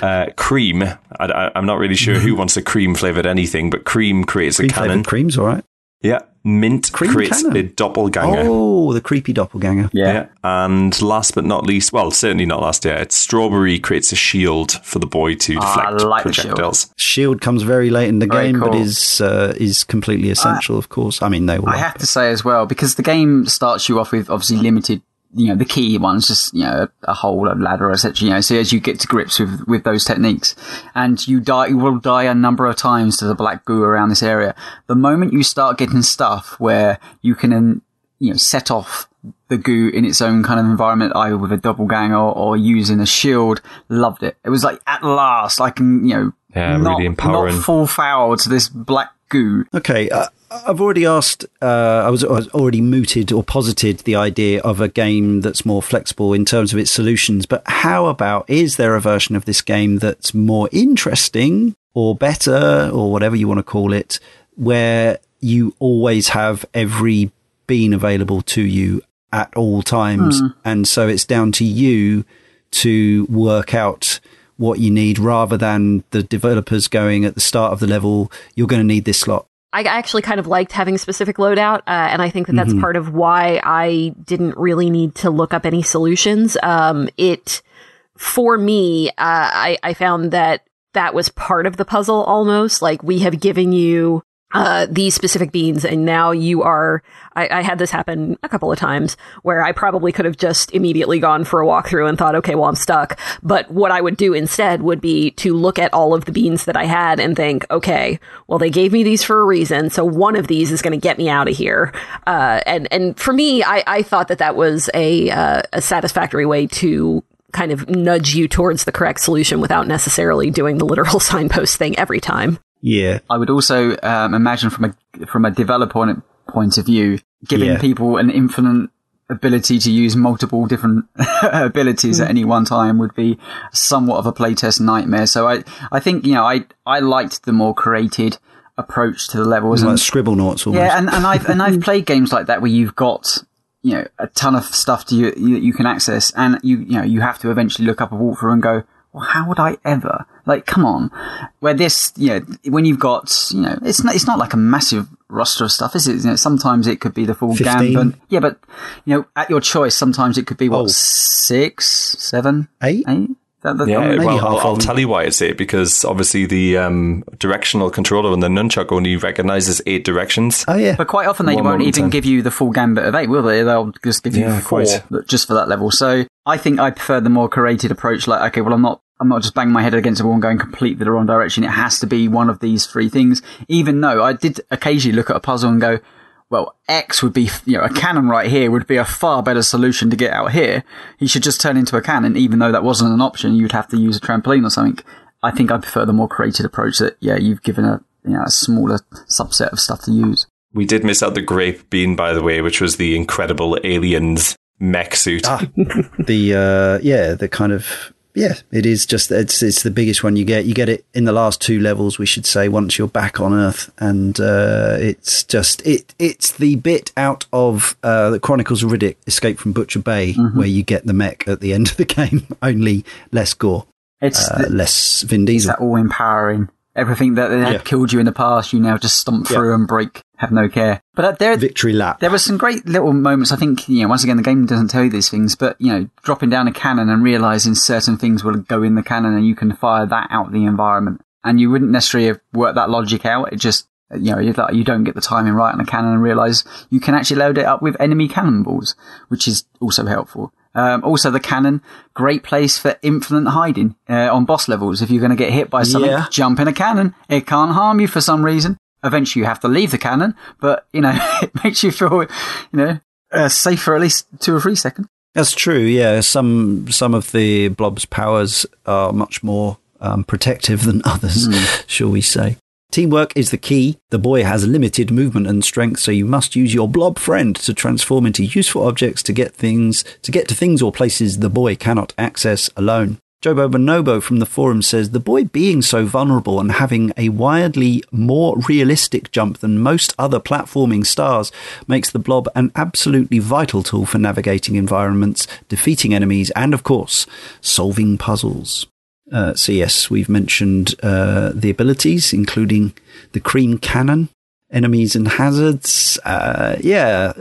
Uh, cream. I, am not really sure who wants a cream flavored anything, but cream creates cream a cannon. Cream's all right. Yeah, Mint Cream creates cannon. a doppelganger. Oh, the creepy doppelganger. Yeah. yeah. And last but not least, well, certainly not last year, it's Strawberry creates a shield for the boy to oh, deflect like projectiles. Shield. shield. comes very late in the very game, cool. but is uh, is completely essential, uh, of course. I mean, they all. I have to say as well, because the game starts you off with obviously limited you know, the key one's just, you know, a hole, a ladder, etc. You know, so as you get to grips with, with those techniques and you die, you will die a number of times to the black goo around this area. The moment you start getting stuff where you can, um, you know, set off the goo in its own kind of environment, either with a doppelganger or, or using a shield, loved it. It was like, at last, I can, you know, yeah, not, really empowering. not fall foul to this black goo. Okay, uh, I've already asked, uh, I, was, I was already mooted or posited the idea of a game that's more flexible in terms of its solutions, but how about is there a version of this game that's more interesting or better or whatever you want to call it, where you always have every bean available to you at all times? Mm. And so it's down to you to work out what you need rather than the developers going at the start of the level, you're going to need this slot. I actually kind of liked having a specific loadout, uh, and I think that that's mm-hmm. part of why I didn't really need to look up any solutions. Um, it, for me, uh, I, I found that that was part of the puzzle almost. Like we have given you uh, these specific beans, and now you are. I, I, had this happen a couple of times where I probably could have just immediately gone for a walkthrough and thought, okay, well, I'm stuck. But what I would do instead would be to look at all of the beans that I had and think, okay, well, they gave me these for a reason, so one of these is going to get me out of here. Uh, and and for me, I, I thought that that was a uh, a satisfactory way to kind of nudge you towards the correct solution without necessarily doing the literal signpost thing every time. Yeah. I would also um, imagine from a from a developer point of view, giving yeah. people an infinite ability to use multiple different abilities mm. at any one time would be somewhat of a playtest nightmare. So I I think you know I I liked the more created approach to the levels. Like and, Scribblenauts almost. Yeah, and, and I've and I've played games like that where you've got you know a ton of stuff to you, you you can access, and you you know you have to eventually look up a walkthrough and go well, how would I ever? Like, come on. Where this, you know, when you've got, you know, it's not, it's not like a massive roster of stuff, is it? You know, sometimes it could be the full 15. gambit. Yeah, but, you know, at your choice, sometimes it could be, what, oh. six, seven, eight? Eight? That, yeah, well, I'll, I'll, tell you why it's eight because obviously the um, directional controller on the nunchuck only recognizes eight directions. Oh yeah, but quite often they One won't even time. give you the full gambit of eight, will they? They'll just give you yeah, four quite. just for that level. So I think I prefer the more curated approach. Like, okay, well, I'm not I'm not just banging my head against the wall and going completely the wrong direction. It has to be one of these three things. Even though I did occasionally look at a puzzle and go, well, X would be, you know, a cannon right here would be a far better solution to get out here. He should just turn into a cannon, even though that wasn't an option. You'd have to use a trampoline or something. I think I prefer the more creative approach that, yeah, you've given a, you know, a smaller subset of stuff to use. We did miss out the grape bean, by the way, which was the incredible aliens mech suit. Ah, the, uh, yeah, the kind of yeah, it is just it's it's the biggest one you get. You get it in the last two levels, we should say, once you're back on Earth, and uh, it's just it it's the bit out of uh, the Chronicles of Riddick: Escape from Butcher Bay, mm-hmm. where you get the mech at the end of the game, only less gore. It's uh, the, less Vin Diesel. It's that all empowering everything that had yeah. killed you in the past, you now just stomp through and break, have no care. But uh, there, victory lap. There were some great little moments. I think you know, once again, the game doesn't tell you these things, but you know, dropping down a cannon and realizing certain things will go in the cannon, and you can fire that out of the environment, and you wouldn't necessarily have worked that logic out. It just you know, you don't get the timing right on a cannon and realize you can actually load it up with enemy cannonballs, which is also helpful. Um, also, the cannon, great place for infinite hiding uh, on boss levels. If you're going to get hit by something, yeah. jump in a cannon. It can't harm you for some reason. Eventually, you have to leave the cannon, but you know it makes you feel, you know, uh, safe for at least two or three seconds. That's true. Yeah, some some of the blob's powers are much more um, protective than others, mm. shall we say? Teamwork is the key. The boy has limited movement and strength, so you must use your blob friend to transform into useful objects to get things to get to things or places the boy cannot access alone. Jobo Bonobo from the forum says the boy being so vulnerable and having a wildly more realistic jump than most other platforming stars makes the blob an absolutely vital tool for navigating environments, defeating enemies, and of course, solving puzzles. Uh, so yes, we've mentioned uh, the abilities, including the cream cannon, enemies and hazards. Uh, yeah,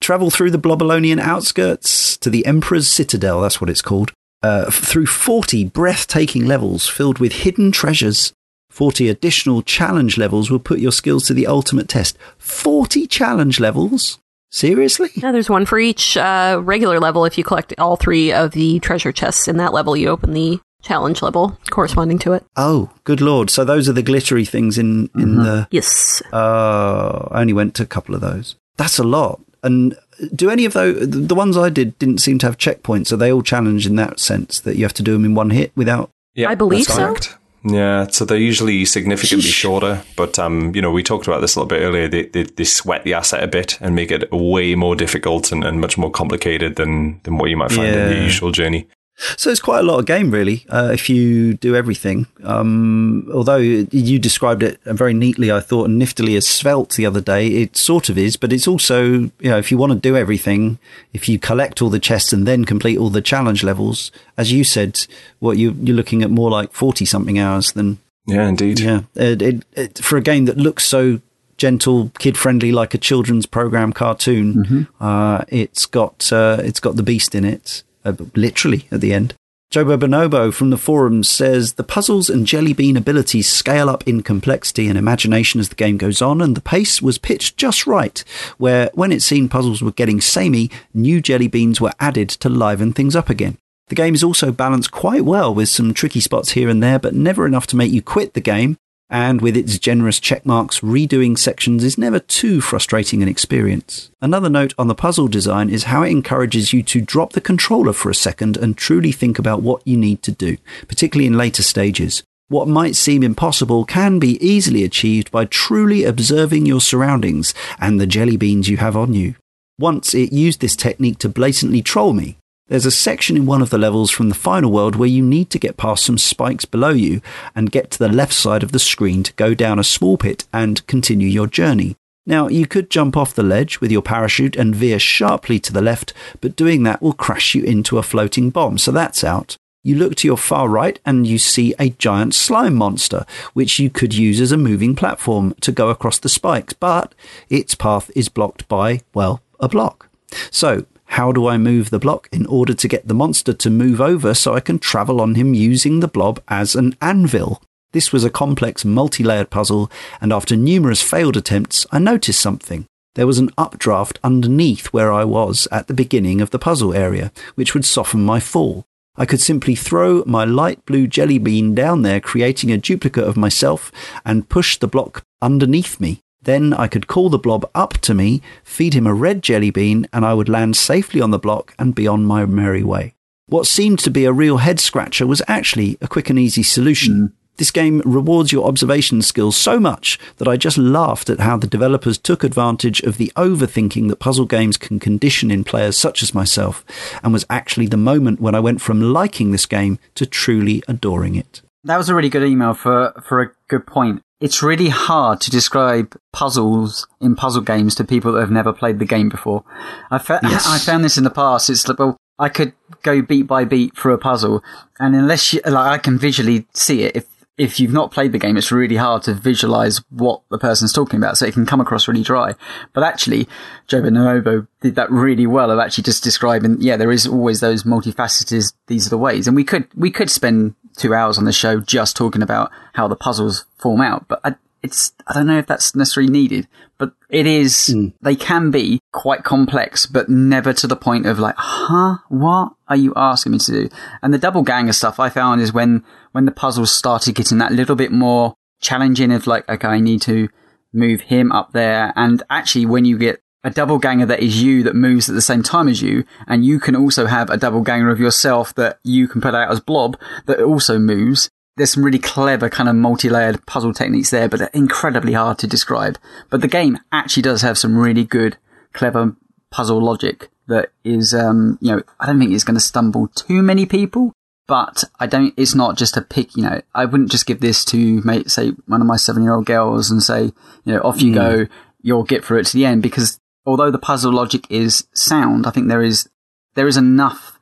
travel through the Blobolonian outskirts to the Emperor's Citadel. That's what it's called. Uh, through 40 breathtaking levels filled with hidden treasures. 40 additional challenge levels will put your skills to the ultimate test. 40 challenge levels? Seriously? Yeah, there's one for each uh, regular level. If you collect all three of the treasure chests in that level, you open the challenge level corresponding to it. Oh, good lord! So those are the glittery things in in mm-hmm. the yes. Uh, I only went to a couple of those. That's a lot. And do any of those the ones I did didn't seem to have checkpoints? Are they all challenged in that sense that you have to do them in one hit without? Yeah, I believe so. Correct. Yeah, so they're usually significantly shorter, but um, you know, we talked about this a little bit earlier. They, they, they sweat the asset a bit and make it way more difficult and, and much more complicated than than what you might find yeah. in the usual journey. So it's quite a lot of game, really, uh, if you do everything. Um, although you described it very neatly, I thought, and niftily as svelte the other day, it sort of is, but it's also, you know, if you want to do everything, if you collect all the chests and then complete all the challenge levels, as you said, what you, you're looking at more like 40 something hours than. Yeah, indeed. Yeah. It, it, it, for a game that looks so gentle, kid friendly, like a children's program cartoon, mm-hmm. uh, it's got, uh, it's got the beast in it Uh, literally at the end. Jobo Bonobo from the forums says the puzzles and jelly bean abilities scale up in complexity and imagination as the game goes on, and the pace was pitched just right, where when it seemed puzzles were getting samey, new jelly beans were added to liven things up again. The game is also balanced quite well with some tricky spots here and there, but never enough to make you quit the game, and with its generous checkmarks, redoing sections is never too frustrating an experience. Another note on the puzzle design is how it encourages you to drop the controller for a second and truly think about what you need to do, particularly in later stages. What might seem impossible can be easily achieved by truly observing your surroundings and the jelly beans you have on you. Once it used this technique to blatantly troll me, there's a section in one of the levels from the final world where you need to get past some spikes below you and get to the left side of the screen to go down a small pit and continue your journey. Now, you could jump off the ledge with your parachute and veer sharply to the left, but doing that will crash you into a floating bomb, so that's out. You look to your far right and you see a giant slime monster, which you could use as a moving platform to go across the spikes, but its path is blocked by, well, a block. So, how do I move the block in order to get the monster to move over so I can travel on him using the blob as an anvil? This was a complex, multi layered puzzle, and after numerous failed attempts, I noticed something. There was an updraft underneath where I was at the beginning of the puzzle area, which would soften my fall. I could simply throw my light blue jelly bean down there, creating a duplicate of myself, and push the block underneath me. Then I could call the blob up to me, feed him a red jelly bean, and I would land safely on the block and be on my merry way. What seemed to be a real head scratcher was actually a quick and easy solution. Mm. This game rewards your observation skills so much that I just laughed at how the developers took advantage of the overthinking that puzzle games can condition in players such as myself, and was actually the moment when I went from liking this game to truly adoring it. That was a really good email for, for a good point it's really hard to describe puzzles in puzzle games to people that have never played the game before. I, fa- yes. I found this in the past. It's like, well, I could go beat by beat through a puzzle, and unless you, like, I can visually see it. If if you've not played the game, it's really hard to visualize what the person's talking about, so it can come across really dry. But actually, Joe Bonobo did that really well of actually just describing, yeah, there is always those multifaceted, these are the ways. And we could, we could spend two hours on the show just talking about how the puzzles form out, but I, it's, I don't know if that's necessarily needed, but it is, mm. they can be quite complex, but never to the point of like, huh, what are you asking me to do? And the double ganger stuff I found is when, when the puzzles started getting that little bit more challenging of like, okay, I need to move him up there. And actually, when you get a double ganger that is you that moves at the same time as you, and you can also have a double ganger of yourself that you can put out as blob that also moves. There's some really clever kind of multi-layered puzzle techniques there, but they're incredibly hard to describe. But the game actually does have some really good, clever puzzle logic that is, um, you know, I don't think it's going to stumble too many people, but I don't, it's not just a pick, you know, I wouldn't just give this to, mate, say, one of my seven year old girls and say, you know, off you mm. go, you'll get through it to the end because although the puzzle logic is sound, I think there is, there is enough,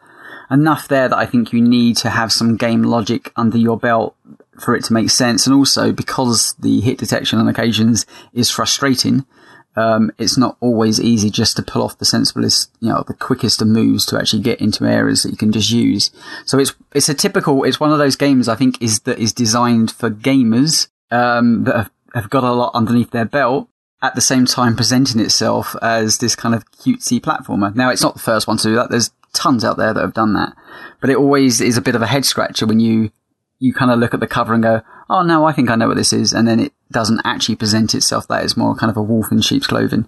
enough there that I think you need to have some game logic under your belt for it to make sense. And also because the hit detection on occasions is frustrating, um, it's not always easy just to pull off the sensiblest, you know, the quickest of moves to actually get into areas that you can just use. So it's it's a typical, it's one of those games I think is that is designed for gamers um, that have, have got a lot underneath their belt. At the same time, presenting itself as this kind of cutesy platformer. Now, it's not the first one to do that. There's tons out there that have done that, but it always is a bit of a head scratcher when you you kind of look at the cover and go, "Oh no, I think I know what this is," and then it doesn't actually present itself that it's more kind of a wolf in sheep's clothing.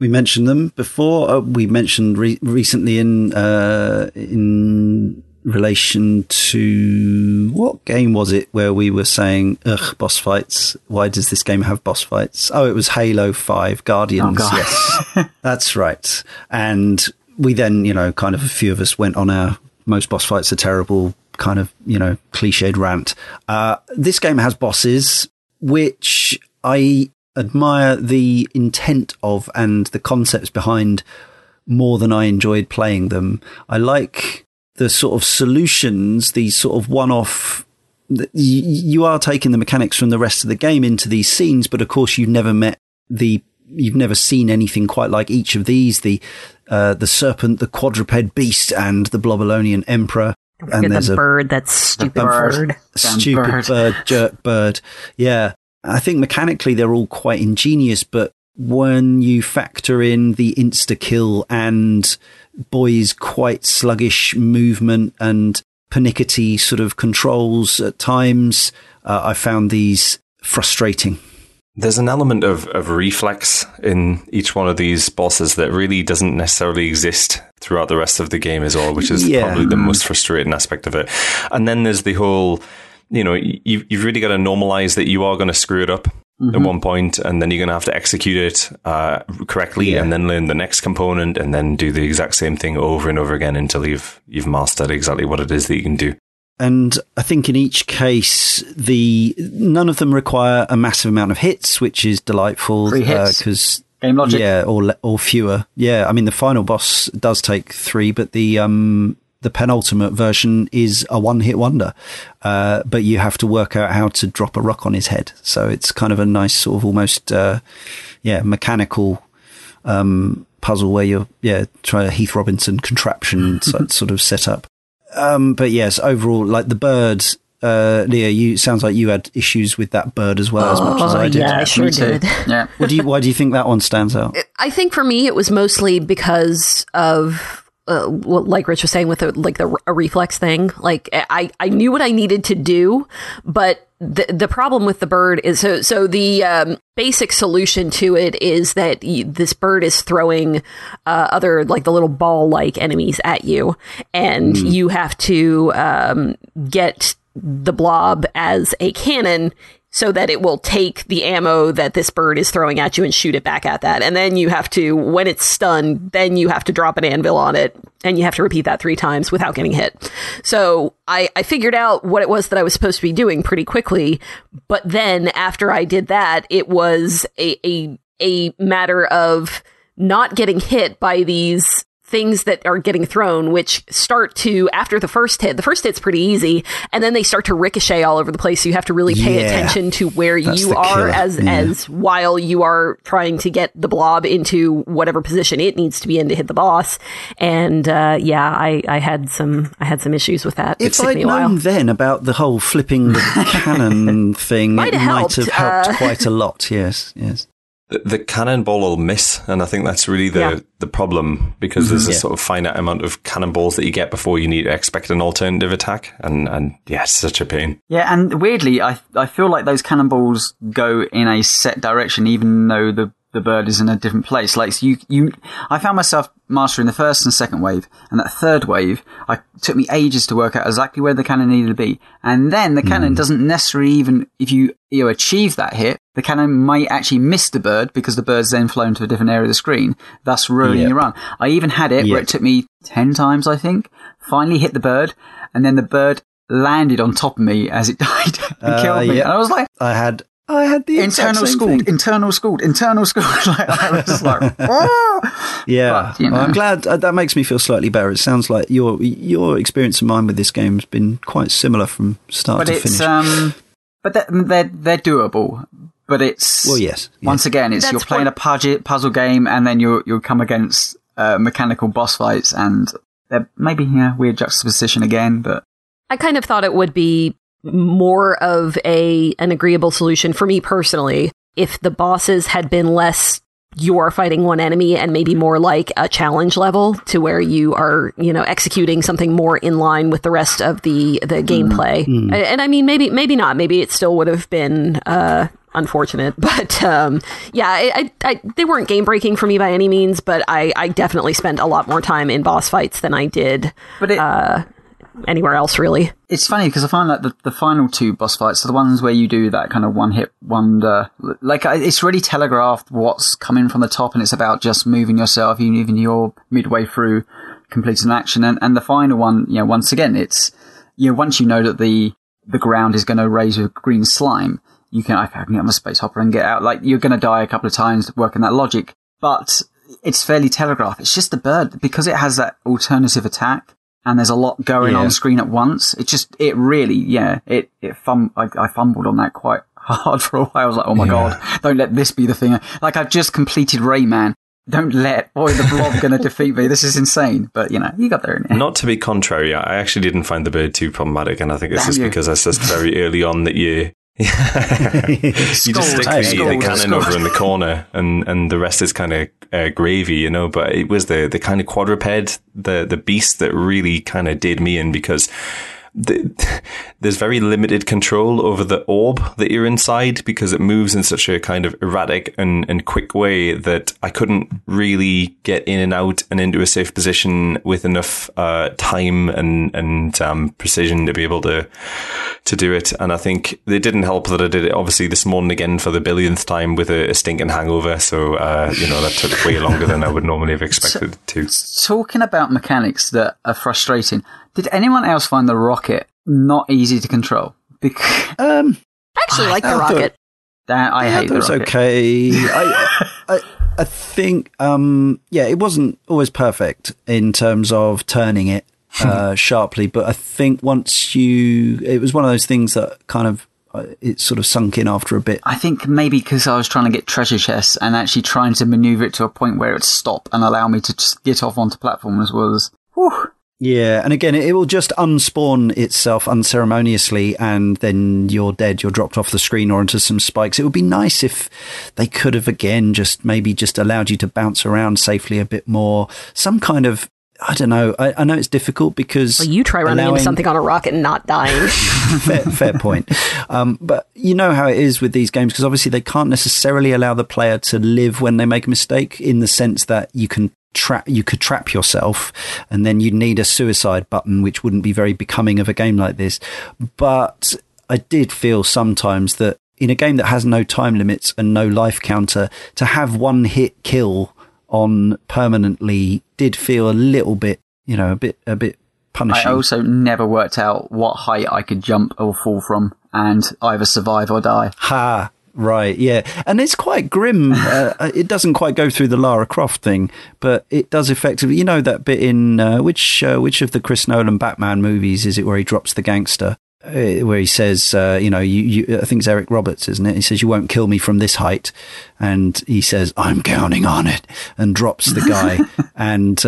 We mentioned them before. Uh, we mentioned re- recently in uh, in relation to what game was it where we were saying, "Ugh, boss fights. Why does this game have boss fights?" Oh, it was Halo Five Guardians. Oh, yes, that's right. And we then, you know, kind of a few of us went on our most boss fights are terrible kind of you know cliched rant. Uh, this game has bosses which I admire the intent of and the concepts behind more than I enjoyed playing them. I like the sort of solutions, these sort of one off. You are taking the mechanics from the rest of the game into these scenes, but of course you've never met the, you've never seen anything quite like each of these. The, uh, the serpent, the quadruped beast, and the Blobolonian emperor. and there's the a bird, that's stupid bird. Stupid bird. bird, jerk bird. Yeah. I think mechanically they're all quite ingenious, but when you factor in the insta kill and boy's quite sluggish movement and pernickety sort of controls at times, uh, I found these frustrating. There's an element of, of reflex in each one of these bosses that really doesn't necessarily exist throughout the rest of the game as well, which is yeah. probably the most frustrating aspect of it. And then there's the whole you know, you, you've really got to normalize that you are going to screw it up mm-hmm. at one point, and then you're going to have to execute it uh, correctly, yeah. and then learn the next component, and then do the exact same thing over and over again until you've you've mastered exactly what it is that you can do. And I think in each case, the none of them require a massive amount of hits, which is delightful because. Uh, Game logic, yeah, or or fewer, yeah. I mean, the final boss does take three, but the um the penultimate version is a one hit wonder. Uh, but you have to work out how to drop a rock on his head. So it's kind of a nice sort of almost, uh, yeah, mechanical, um, puzzle where you're, yeah, trying a Heath Robinson contraption sort of setup. Um, but yes, overall, like the birds, uh, Leah, you sounds like you had issues with that bird as well, oh, as much as I oh, did. Yeah, I sure did. Yeah. do you, why do you think that one stands out? I think for me, it was mostly because of uh, like Rich was saying with a, like the a reflex thing, like I, I knew what I needed to do, but the the problem with the bird is so so the um, basic solution to it is that y- this bird is throwing uh, other like the little ball like enemies at you, and mm. you have to um, get the blob as a cannon so that it will take the ammo that this bird is throwing at you and shoot it back at that. And then you have to, when it's stunned, then you have to drop an anvil on it and you have to repeat that three times without getting hit. So I, I figured out what it was that I was supposed to be doing pretty quickly. But then after I did that, it was a, a, a matter of not getting hit by these things that are getting thrown, which start to, after the first hit, the first hit's pretty easy, and then they start to ricochet all over the place. So you have to really pay yeah, attention to where you are as, yeah. as while you are trying to get the blob into whatever position it needs to be in to hit the boss. And, uh, yeah, I, I had some, I had some issues with that. If I'd known then about the whole flipping the cannon thing, might it might have helped uh, quite a lot. Yes, yes the, the cannonball will miss, and I think that's really the yeah. the problem because mm-hmm. there's a yeah. sort of finite amount of cannonballs that you get before you need to expect an alternative attack, and and yeah, it's such a pain. Yeah, and weirdly, I I feel like those cannonballs go in a set direction, even though the the bird is in a different place. Like you, you, I found myself mastering the first and second wave, and that third wave, I took me ages to work out exactly where the cannon needed to be. And then the mm. cannon hmm. doesn't necessarily even, if you, you know, achieve that hit, the cannon might actually miss the bird because the bird's then flown to a different area of the screen, thus ruining yep. your run. I even had it yep. where it took me 10 times, I think, finally hit the bird, and then the bird landed on top of me as it died and uh, killed me. And I was like, I had I had the internal schooled, thing. internal schooled, internal schooled. like, I was like, oh! yeah. But, you know. well, I'm glad uh, that makes me feel slightly better. It sounds like your your experience and mine with this game has been quite similar from start but to it's, finish. Um, but they're, they're, they're doable. But it's well, yes. yes. Once again, it's That's you're playing what... a puzzle game, and then you you come against uh, mechanical boss fights, and they're maybe yeah weird juxtaposition again, but. I kind of thought it would be more of a an agreeable solution for me personally if the bosses had been less you are fighting one enemy and maybe more like a challenge level to where you are, you know, executing something more in line with the rest of the the gameplay. Mm. And I mean, maybe maybe not. Maybe it still would have been uh, unfortunate, but um, yeah, I, I, I, they weren't game breaking for me by any means. But I, I definitely spent a lot more time in boss fights than I did. But it, uh, anywhere else really. It's funny because I find that the, the final two boss fights are the ones where you do that kind of one hit wonder. Like it's really telegraphed what's coming from the top, and it's about just moving yourself, even even you're midway through completing an action. And and the final one, you know, once again, it's you know once you know that the the ground is going to raise with green slime, you can I can get on a space hopper and get out. Like you're going to die a couple of times working that logic, but it's fairly telegraphed. It's just the bird because it has that alternative attack and there's a lot going yeah. on screen at once. It just, it really, yeah, it, it fum, I, I, fumbled on that quite hard for a while. I was like, oh my yeah. God, don't let this be the thing. Like I've just completed Rayman. Don't let, boy, the blob going to defeat me. This is insane. But, you know, you got there in Not to be contrary, I actually didn't find the bird too problematic. And I think it's Damn just you. because it's just very early on that you, you just stick the, the cannon over in the corner, and, and the rest is kind of uh, gravy, you know. But it was the the kind of quadruped, the the beast that really kind of did me in because the, there's very limited control over the orb that you're inside because it moves in such a kind of erratic and, and quick way that I couldn't really get in and out and into a safe position with enough uh, time and and um, precision to be able to to do it. And I think it didn't help that I did it obviously this morning again for the billionth time with a, a stinking hangover. So uh, you know that took way longer than I would normally have expected so, to. Talking about mechanics that are frustrating. Did anyone else find the rocket not easy to control? Because, um, I actually like the rocket. That, I hate the rocket. okay. I, I, I think, um, yeah, it wasn't always perfect in terms of turning it uh, sharply, but I think once you, it was one of those things that kind of uh, it sort of sunk in after a bit. I think maybe because I was trying to get treasure chests and actually trying to maneuver it to a point where it would stop and allow me to just get off onto platforms was. Whew, yeah, and again, it will just unspawn itself unceremoniously, and then you're dead. You're dropped off the screen or into some spikes. It would be nice if they could have again just maybe just allowed you to bounce around safely a bit more. Some kind of I don't know. I, I know it's difficult because well, you try running allowing... into something on a rocket and not dying. fair, fair point. Um, but you know how it is with these games because obviously they can't necessarily allow the player to live when they make a mistake in the sense that you can trap you could trap yourself and then you'd need a suicide button which wouldn't be very becoming of a game like this. But i did feel sometimes that in a game that has no time limits and no life counter to have one hit kill on permanently did feel a little bit you know a bit a bit punishing. i also never worked out what height i could jump or fall from and either survive or die. Ha Right, yeah. And it's quite grim. Uh, uh, it doesn't quite go through the Lara Croft thing, but it does effectively. You know that bit in uh, which uh, which of the Chris Nolan Batman movies is it where he drops the gangster? Uh, where he says, uh, you know, you, you, I think it's Eric Roberts, isn't it? He says, "You won't kill me from this height," and he says, "I'm counting on it," and drops the guy, and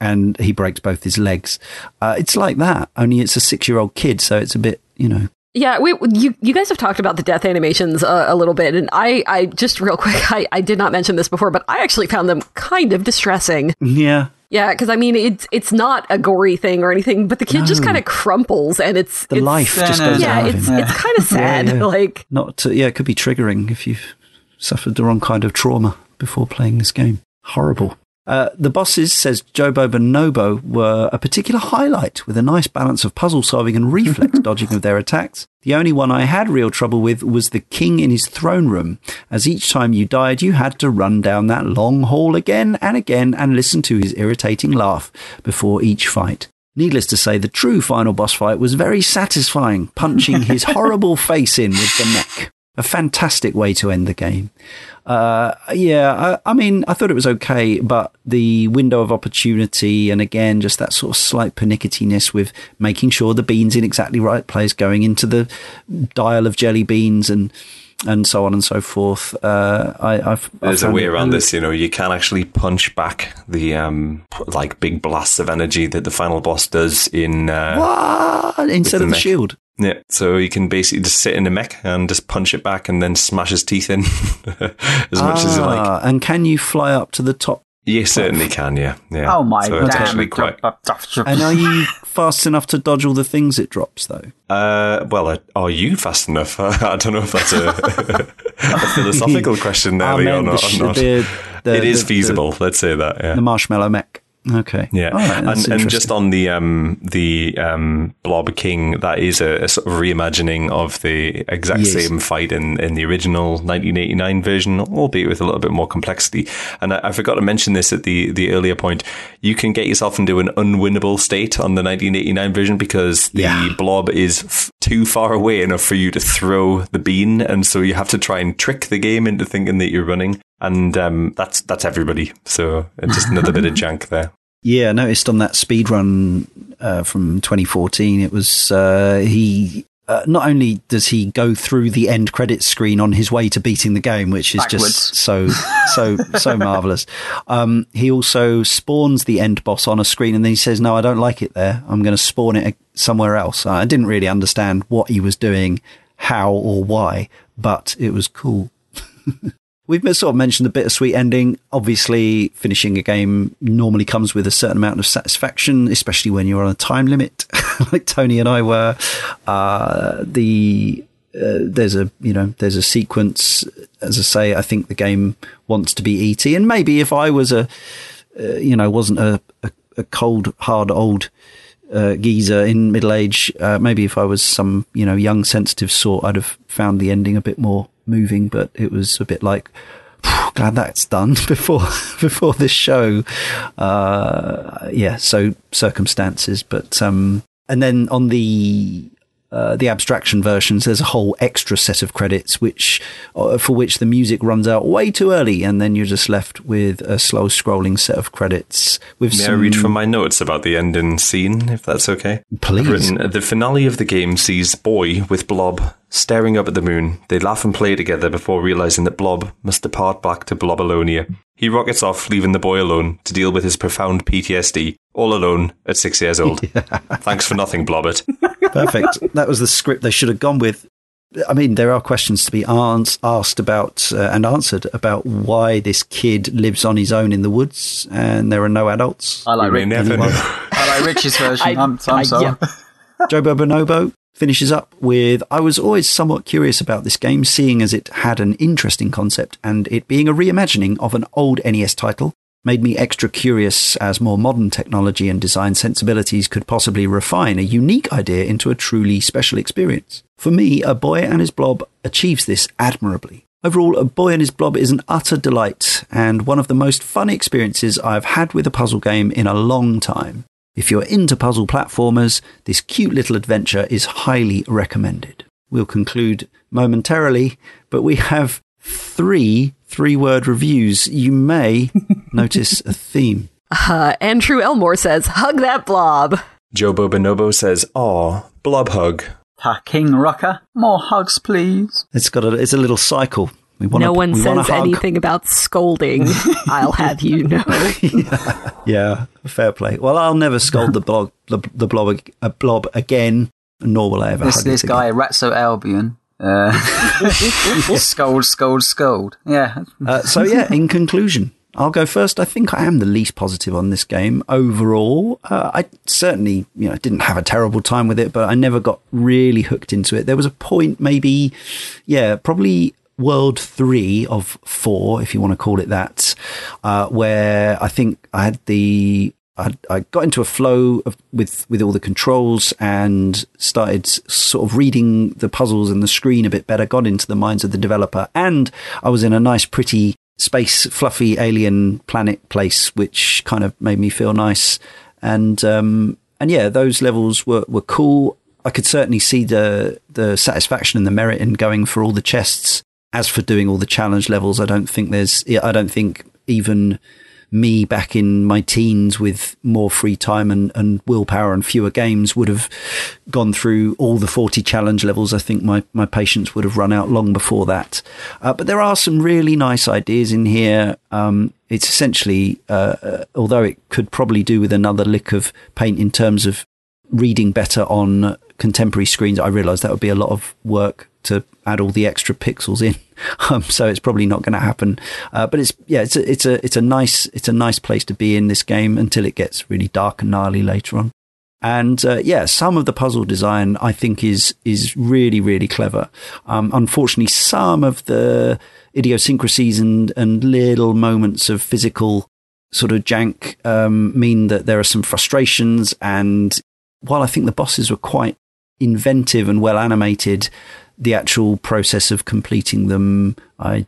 and he breaks both his legs. it's like that, only it's a six-year-old kid, so it's a bit, you know, yeah, we you you guys have talked about the death animations uh, a little bit, and I I just real quick I I did not mention this before, but I actually found them kind of distressing. Yeah. Yeah, because I mean it's it's not a gory thing or anything, but the kid no. just kind of crumples, and it's the it's, life just goes on. yeah, out it's, it's kind of sad. Yeah, yeah. Like not to, yeah, it could be triggering if you've suffered the wrong kind of trauma before playing this game. Horrible. Uh, the bosses, says Jobo Bonobo, were a particular highlight with a nice balance of puzzle solving and reflex dodging of their attacks. The only one I had real trouble with was the king in his throne room, as each time you died, you had to run down that long hall again and again and listen to his irritating laugh before each fight. Needless to say, the true final boss fight was very satisfying, punching his horrible face in with the neck. A fantastic way to end the game. Uh, yeah, I, I, mean, I thought it was okay, but the window of opportunity, and again, just that sort of slight pernicketiness with making sure the beans in exactly right place, going into the dial of jelly beans, and and so on and so forth. Uh, I, have there's a way around this. You know, you can actually punch back the um, like big blasts of energy that the final boss does in uh, what instead of the, the shield. Yeah, so you can basically just sit in a mech and just punch it back and then smash his teeth in as much ah, as you like. Ah, and can you fly up to the top? You certainly can, yeah. yeah. Oh my so god. actually quite... and are you fast enough to dodge all the things it drops, though? Uh, well, uh, are you fast enough? I don't know if that's a, a philosophical question, Nelly, or not. The, the, the, it is feasible, let's say that. Yeah. The marshmallow mech. Okay. Yeah. Right, and, and just on the um, the um, Blob King, that is a, a, sort of reimagining of the exact yes. same fight in, in the original 1989 version, albeit with a little bit more complexity. And I, I, forgot to mention this at the, the earlier point. You can get yourself into an unwinnable state on the 1989 version because the yeah. Blob is f- too far away enough for you to throw the bean. And so you have to try and trick the game into thinking that you're running and um, that's that's everybody. So uh, just another bit of jank there. Yeah, I noticed on that speed run uh, from 2014, it was uh, he. Uh, not only does he go through the end credits screen on his way to beating the game, which is Backwards. just so so so marvelous. Um, he also spawns the end boss on a screen, and then he says, "No, I don't like it there. I'm going to spawn it somewhere else." I didn't really understand what he was doing, how or why, but it was cool. We've sort of mentioned the bittersweet ending. Obviously, finishing a game normally comes with a certain amount of satisfaction, especially when you're on a time limit, like Tony and I were. Uh, the uh, there's a you know there's a sequence. As I say, I think the game wants to be ET, and maybe if I was a uh, you know wasn't a, a, a cold hard old uh, geezer in middle age, uh, maybe if I was some you know young sensitive sort, I'd have found the ending a bit more moving, but it was a bit like, glad that's done before before this show. Uh, yeah, so circumstances, but um, and then on the uh, the abstraction versions, there's a whole extra set of credits which uh, for which the music runs out way too early, and then you're just left with a slow scrolling set of credits. With May some... I read from my notes about the ending scene, if that's okay? Please. Written, the finale of the game sees Boy with Blob staring up at the moon. They laugh and play together before realizing that Blob must depart back to Blobolonia. He rockets off, leaving the boy alone to deal with his profound PTSD, all alone at six years old. yeah. Thanks for nothing, Blobbert. Perfect. That was the script they should have gone with. I mean, there are questions to be asked about uh, and answered about why this kid lives on his own in the woods and there are no adults. I like, Rick. I like Rich's version. I, am I'm sorry. Yeah. Jobo Bonobo finishes up with I was always somewhat curious about this game, seeing as it had an interesting concept and it being a reimagining of an old NES title made me extra curious as more modern technology and design sensibilities could possibly refine a unique idea into a truly special experience. For me, A Boy and His Blob achieves this admirably. Overall, A Boy and His Blob is an utter delight and one of the most fun experiences I've had with a puzzle game in a long time. If you're into puzzle platformers, this cute little adventure is highly recommended. we'll conclude momentarily. But we have three three word reviews. You may notice a theme. Uh, Andrew Elmore says, hug that blob. Jobo Bonobo says, aw, blob hug. Ha, King Rucker, more hugs, please. It's got a, it's a little cycle. We want no one we says anything about scolding. I'll have you know. yeah. yeah, fair play. Well, I'll never scold the blob, the, the blob, a blob again, nor will I ever. This, this guy, Ratso Albion, uh, scold, scold, scold. Yeah. Uh, so yeah, in conclusion, I'll go first. I think I am the least positive on this game overall. Uh, I certainly, you know, didn't have a terrible time with it, but I never got really hooked into it. There was a point, maybe, yeah, probably World Three of four, if you want to call it that, uh, where I think I had the I, I, got into a flow of, with with all the controls and started sort of reading the puzzles and the screen a bit better. Got into the minds of the developer, and I was in a nice, pretty space, fluffy alien planet place, which kind of made me feel nice. And um, and yeah, those levels were were cool. I could certainly see the the satisfaction and the merit in going for all the chests. As for doing all the challenge levels, I don't think there's. I don't think even me back in my teens with more free time and, and willpower and fewer games would have gone through all the 40 challenge levels. I think my, my patience would have run out long before that. Uh, but there are some really nice ideas in here. Um, it's essentially, uh, uh, although it could probably do with another lick of paint in terms of reading better on contemporary screens, I realize that would be a lot of work to add all the extra pixels in. Um, so it's probably not going to happen. Uh, but it's yeah, it's a it's a it's a nice it's a nice place to be in this game until it gets really dark and gnarly later on. And uh, yeah, some of the puzzle design I think is is really really clever. Um, unfortunately, some of the idiosyncrasies and and little moments of physical sort of jank um, mean that there are some frustrations. And while I think the bosses were quite inventive and well animated, the actual process of completing them, I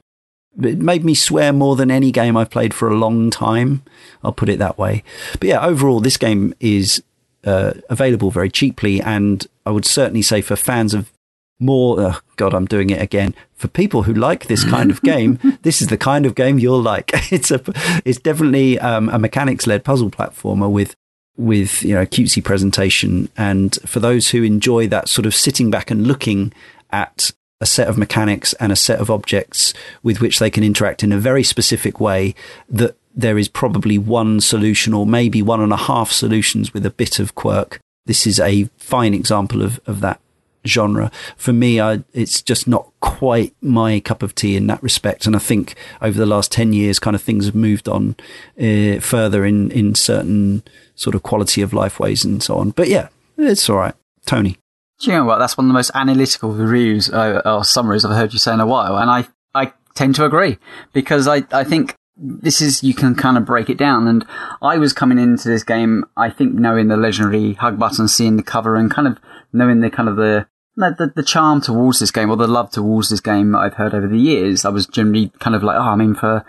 it made me swear more than any game I've played for a long time. I'll put it that way. But yeah, overall, this game is uh, available very cheaply, and I would certainly say for fans of more, oh God, I'm doing it again. For people who like this kind of game, this is the kind of game you'll like. It's a, it's definitely um, a mechanics-led puzzle platformer with with you know cutesy presentation, and for those who enjoy that sort of sitting back and looking at a set of mechanics and a set of objects with which they can interact in a very specific way that there is probably one solution or maybe one and a half solutions with a bit of quirk. This is a fine example of, of that genre. For me, I, it's just not quite my cup of tea in that respect. And I think over the last 10 years, kind of things have moved on uh, further in, in certain sort of quality of life ways and so on. But yeah, it's all right. Tony. Do you know what? That's one of the most analytical reviews uh, or summaries I've heard you say in a while, and I I tend to agree because I I think this is you can kind of break it down. And I was coming into this game, I think, knowing the legendary hug button, seeing the cover, and kind of knowing the kind of the the, the charm towards this game or the love towards this game I've heard over the years. I was generally kind of like, oh, I'm in for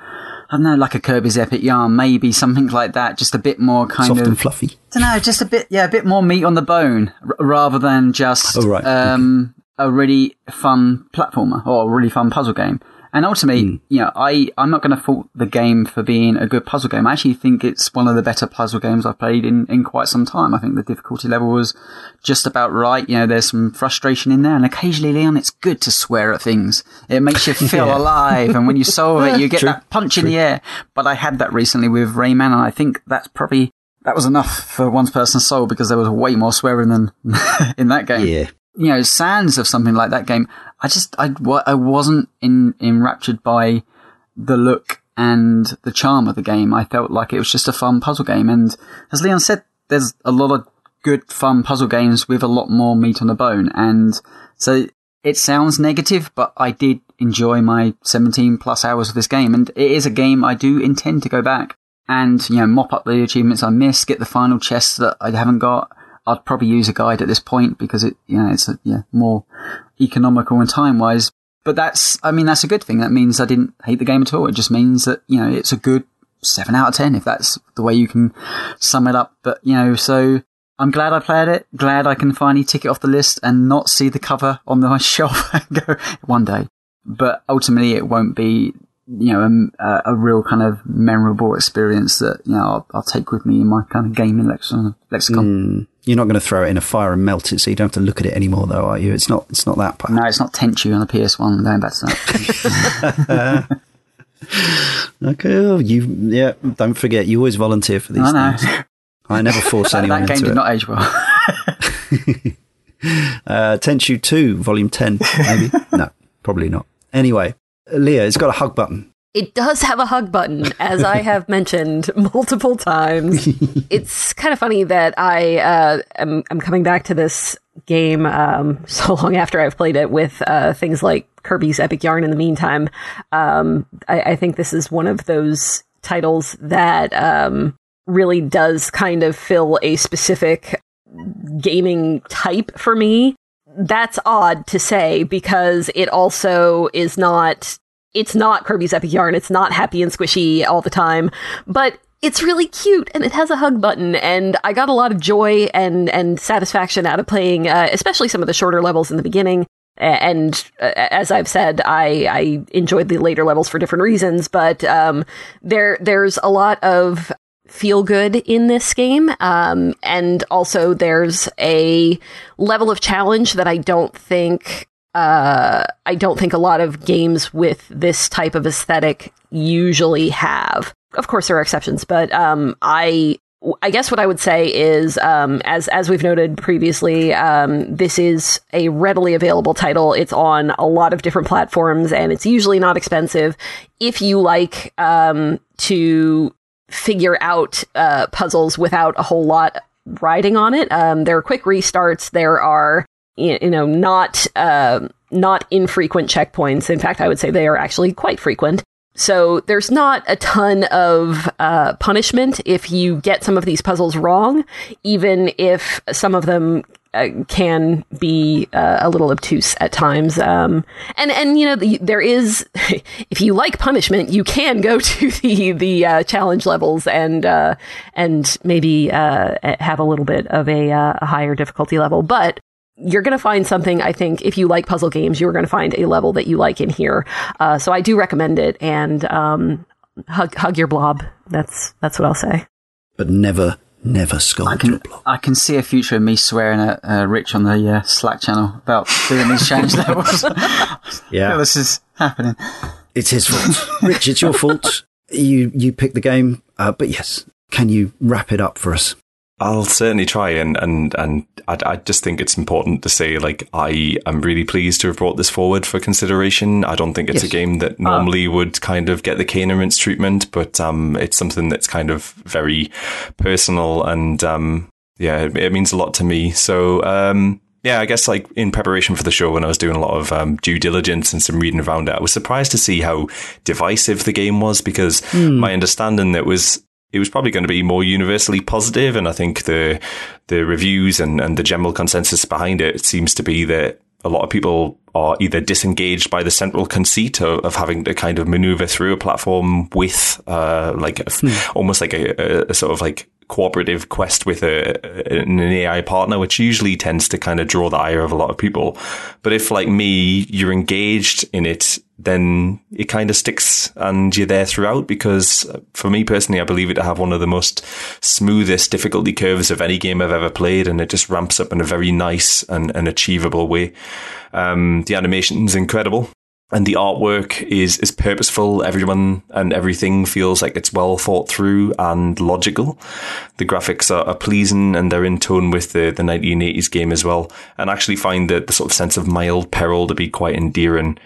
I don't know, like a Kirby's Epic Yarn, maybe something like that. Just a bit more kind Soft of and fluffy. I don't know, just a bit, yeah, a bit more meat on the bone r- rather than just oh, right. um, okay. a really fun platformer or a really fun puzzle game. And ultimately, mm. you know, I, I'm not going to fault the game for being a good puzzle game. I actually think it's one of the better puzzle games I've played in, in quite some time. I think the difficulty level was just about right. You know, there's some frustration in there and occasionally, Leon, it's good to swear at things. It makes you feel yeah. alive. And when you solve it, you get True. that punch True. in the air. But I had that recently with Rayman and I think that's probably, that was enough for one person's soul because there was way more swearing than in that game. Yeah you know, sands of something like that game, I just, I, I wasn't in, enraptured by the look and the charm of the game. I felt like it was just a fun puzzle game. And as Leon said, there's a lot of good, fun puzzle games with a lot more meat on the bone. And so it sounds negative, but I did enjoy my 17 plus hours of this game. And it is a game I do intend to go back and, you know, mop up the achievements I missed, get the final chests that I haven't got, I'd probably use a guide at this point because it, you know, it's a, yeah, more economical and time wise. But that's, I mean, that's a good thing. That means I didn't hate the game at all. It just means that, you know, it's a good seven out of 10 if that's the way you can sum it up. But, you know, so I'm glad I played it. Glad I can finally tick it off the list and not see the cover on the shelf and go one day. But ultimately, it won't be you know a, a real kind of memorable experience that you know I'll, I'll take with me in my kind of gaming lexicon. lexicon. Mm. You're not going to throw it in a fire and melt it, so you don't have to look at it anymore, though, are you? It's not. It's not that part. No, it's not Tenchu on the PS1. Going back to that. okay, oh, you yeah. Don't forget, you always volunteer for these I things. I never force anyone that game did it. not age well. uh, Tenchu Two, Volume Ten, maybe. no, probably not. Anyway, Leah, it's got a hug button. It does have a hug button, as I have mentioned multiple times. it's kind of funny that I uh, am I'm coming back to this game um, so long after I've played it with uh, things like Kirby's Epic Yarn in the meantime. Um, I, I, think this is one of those titles that um, really does kind of fill a specific gaming type for me that's odd to say because it also is not it's not Kirby's Epic Yarn. It's not happy and squishy all the time, but it's really cute and it has a hug button and I got a lot of joy and and satisfaction out of playing uh, especially some of the shorter levels in the beginning and uh, as I've said, I, I enjoyed the later levels for different reasons, but um, there there's a lot of feel good in this game. Um, and also there's a level of challenge that I don't think, uh, I don't think a lot of games with this type of aesthetic usually have. Of course, there are exceptions, but um, I I guess what I would say is, um, as as we've noted previously, um, this is a readily available title. It's on a lot of different platforms, and it's usually not expensive. If you like um, to figure out uh, puzzles without a whole lot riding on it. Um, there are quick restarts. There are you know not uh, not infrequent checkpoints. In fact, I would say they are actually quite frequent. So there's not a ton of uh, punishment if you get some of these puzzles wrong, even if some of them uh, can be uh, a little obtuse at times. Um, and and you know the, there is, if you like punishment, you can go to the the uh, challenge levels and uh, and maybe uh, have a little bit of a, a higher difficulty level, but you're going to find something, I think, if you like puzzle games, you're going to find a level that you like in here. So I do recommend it and um, hug, hug your blob. That's, that's what I'll say. But never, never scold I can. I can see a future of me swearing at uh, Rich on the uh, Slack channel about doing these change levels. yeah. this is happening. It's his fault. Rich, it's your fault. You, you picked the game. Uh, but yes, can you wrap it up for us? I'll certainly try, and and and I, I, just think it's important to say, like, I am really pleased to have brought this forward for consideration. I don't think it's yes. a game that normally uh, would kind of get the Cane and Rinse treatment, but um, it's something that's kind of very personal, and um, yeah, it, it means a lot to me. So um, yeah, I guess like in preparation for the show, when I was doing a lot of um, due diligence and some reading around it, I was surprised to see how divisive the game was because mm. my understanding that was it was probably going to be more universally positive, and I think the the reviews and, and the general consensus behind it, it seems to be that a lot of people are either disengaged by the central conceit of, of having to kind of maneuver through a platform with uh, like a, hmm. almost like a, a, sort of like cooperative quest with a, an AI partner, which usually tends to kind of draw the ire of a lot of people. But if like me, you're engaged in it then it kind of sticks and you're there throughout because for me personally, I believe it to have one of the most smoothest difficulty curves of any game I've ever played. And it just ramps up in a very nice and, and achievable way. Um, the animation is incredible and the artwork is is purposeful. Everyone and everything feels like it's well thought through and logical. The graphics are, are, pleasing and they're in tone with the, the 1980s game as well. And I actually find that the sort of sense of mild peril to be quite endearing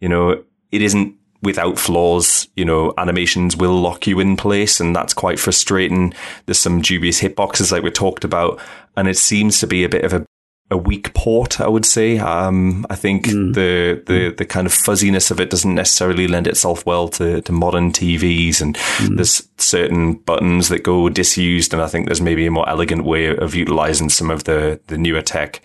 you know, it isn't without flaws. You know, animations will lock you in place, and that's quite frustrating. There's some dubious hitboxes, like we talked about, and it seems to be a bit of a a weak port, I would say. Um, I think mm. the, the, the kind of fuzziness of it doesn't necessarily lend itself well to, to modern TVs. And mm. there's certain buttons that go disused. And I think there's maybe a more elegant way of utilizing some of the, the newer tech.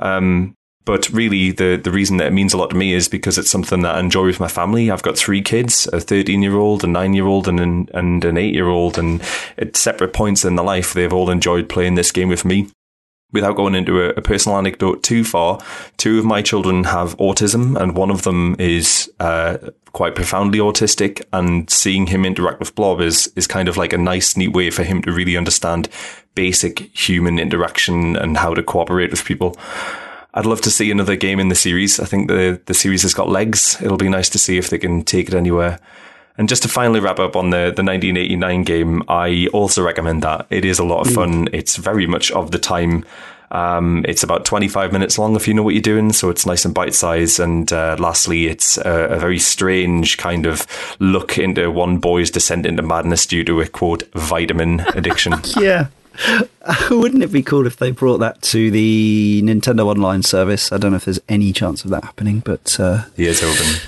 Um, but really, the, the reason that it means a lot to me is because it's something that I enjoy with my family. I've got three kids, a 13 year old, a nine year old, and an, and an eight year old. And at separate points in their life, they've all enjoyed playing this game with me. without going into a, a, personal anecdote too far, two of my children have autism, and one of them is uh, quite profoundly autistic. And seeing him interact with Blob is is kind of like a nice, neat way for him to really understand basic human interaction and how to cooperate with people. I'd love to see another game in the series. I think the the series has got legs. It'll be nice to see if they can take it anywhere. And just to finally wrap up on the, the 1989 game, I also recommend that. It is a lot of fun. It's very much of the time. Um, it's about 25 minutes long if you know what you're doing, so it's nice and bite sized. And uh, lastly, it's a, a, very strange kind of look into one boy's descent into madness due to a quote vitamin addiction. yeah. Wouldn't it be cool if they brought that to the Nintendo Online service? I don't know if there's any chance of that happening, but uh, he is open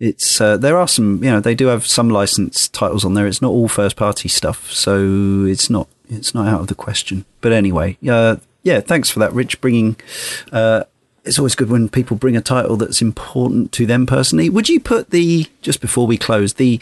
it's uh, there are some you know they do have some licensed titles on there. It's not all first party stuff, so it's not it's not out of the question. But anyway, uh, yeah, thanks for that, Rich, bringing uh, it's always good when people bring a title that's important to them personally. Would you put the just before we close the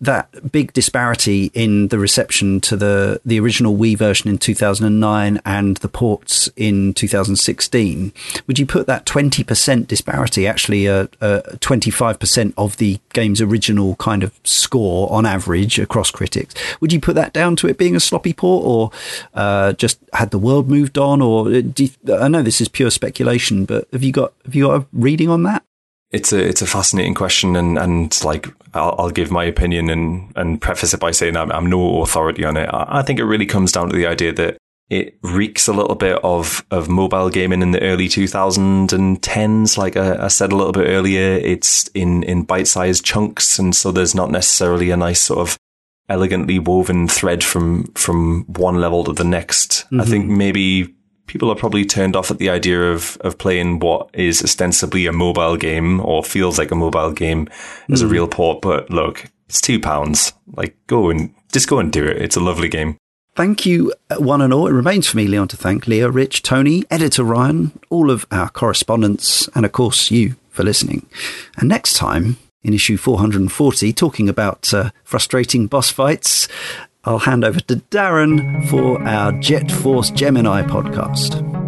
that big disparity in the reception to the the original Wii version in 2009 and the ports in 2016? Would you put that 20% disparity actually a, a 25% of the game's original kind of score on average across critics? Would you put that down to it being a sloppy port, or uh, just had the world moved on? Or uh, you, I know this is pure speculation, but have you got have you got a reading on that? It's a it's a fascinating question, and and like I'll, I'll give my opinion and and preface it by saying I'm, I'm no authority on it. I, I think it really comes down to the idea that it reeks a little bit of, of mobile gaming in the early 2010s. Like I, I, said a little bit earlier, it's in, in bite sized chunks. And so there's not necessarily a nice sort of elegantly woven thread from, from one level to the next. Mm-hmm. I think maybe people are probably turned off at the idea of, of playing what is ostensibly a mobile game or feels like a mobile game mm. as a hmm. real port. But look, it's two pounds. Like, go and just go and do it. It's a lovely game. Thank you, uh, one and all. It remains for me, Leon, to thank Leah, Rich, Tony, editor Ryan, all of our correspondents, and of course you for listening. And next time, in issue 440, talking about uh, frustrating boss fights, I'll hand over to Darren for our Jet Force Gemini podcast.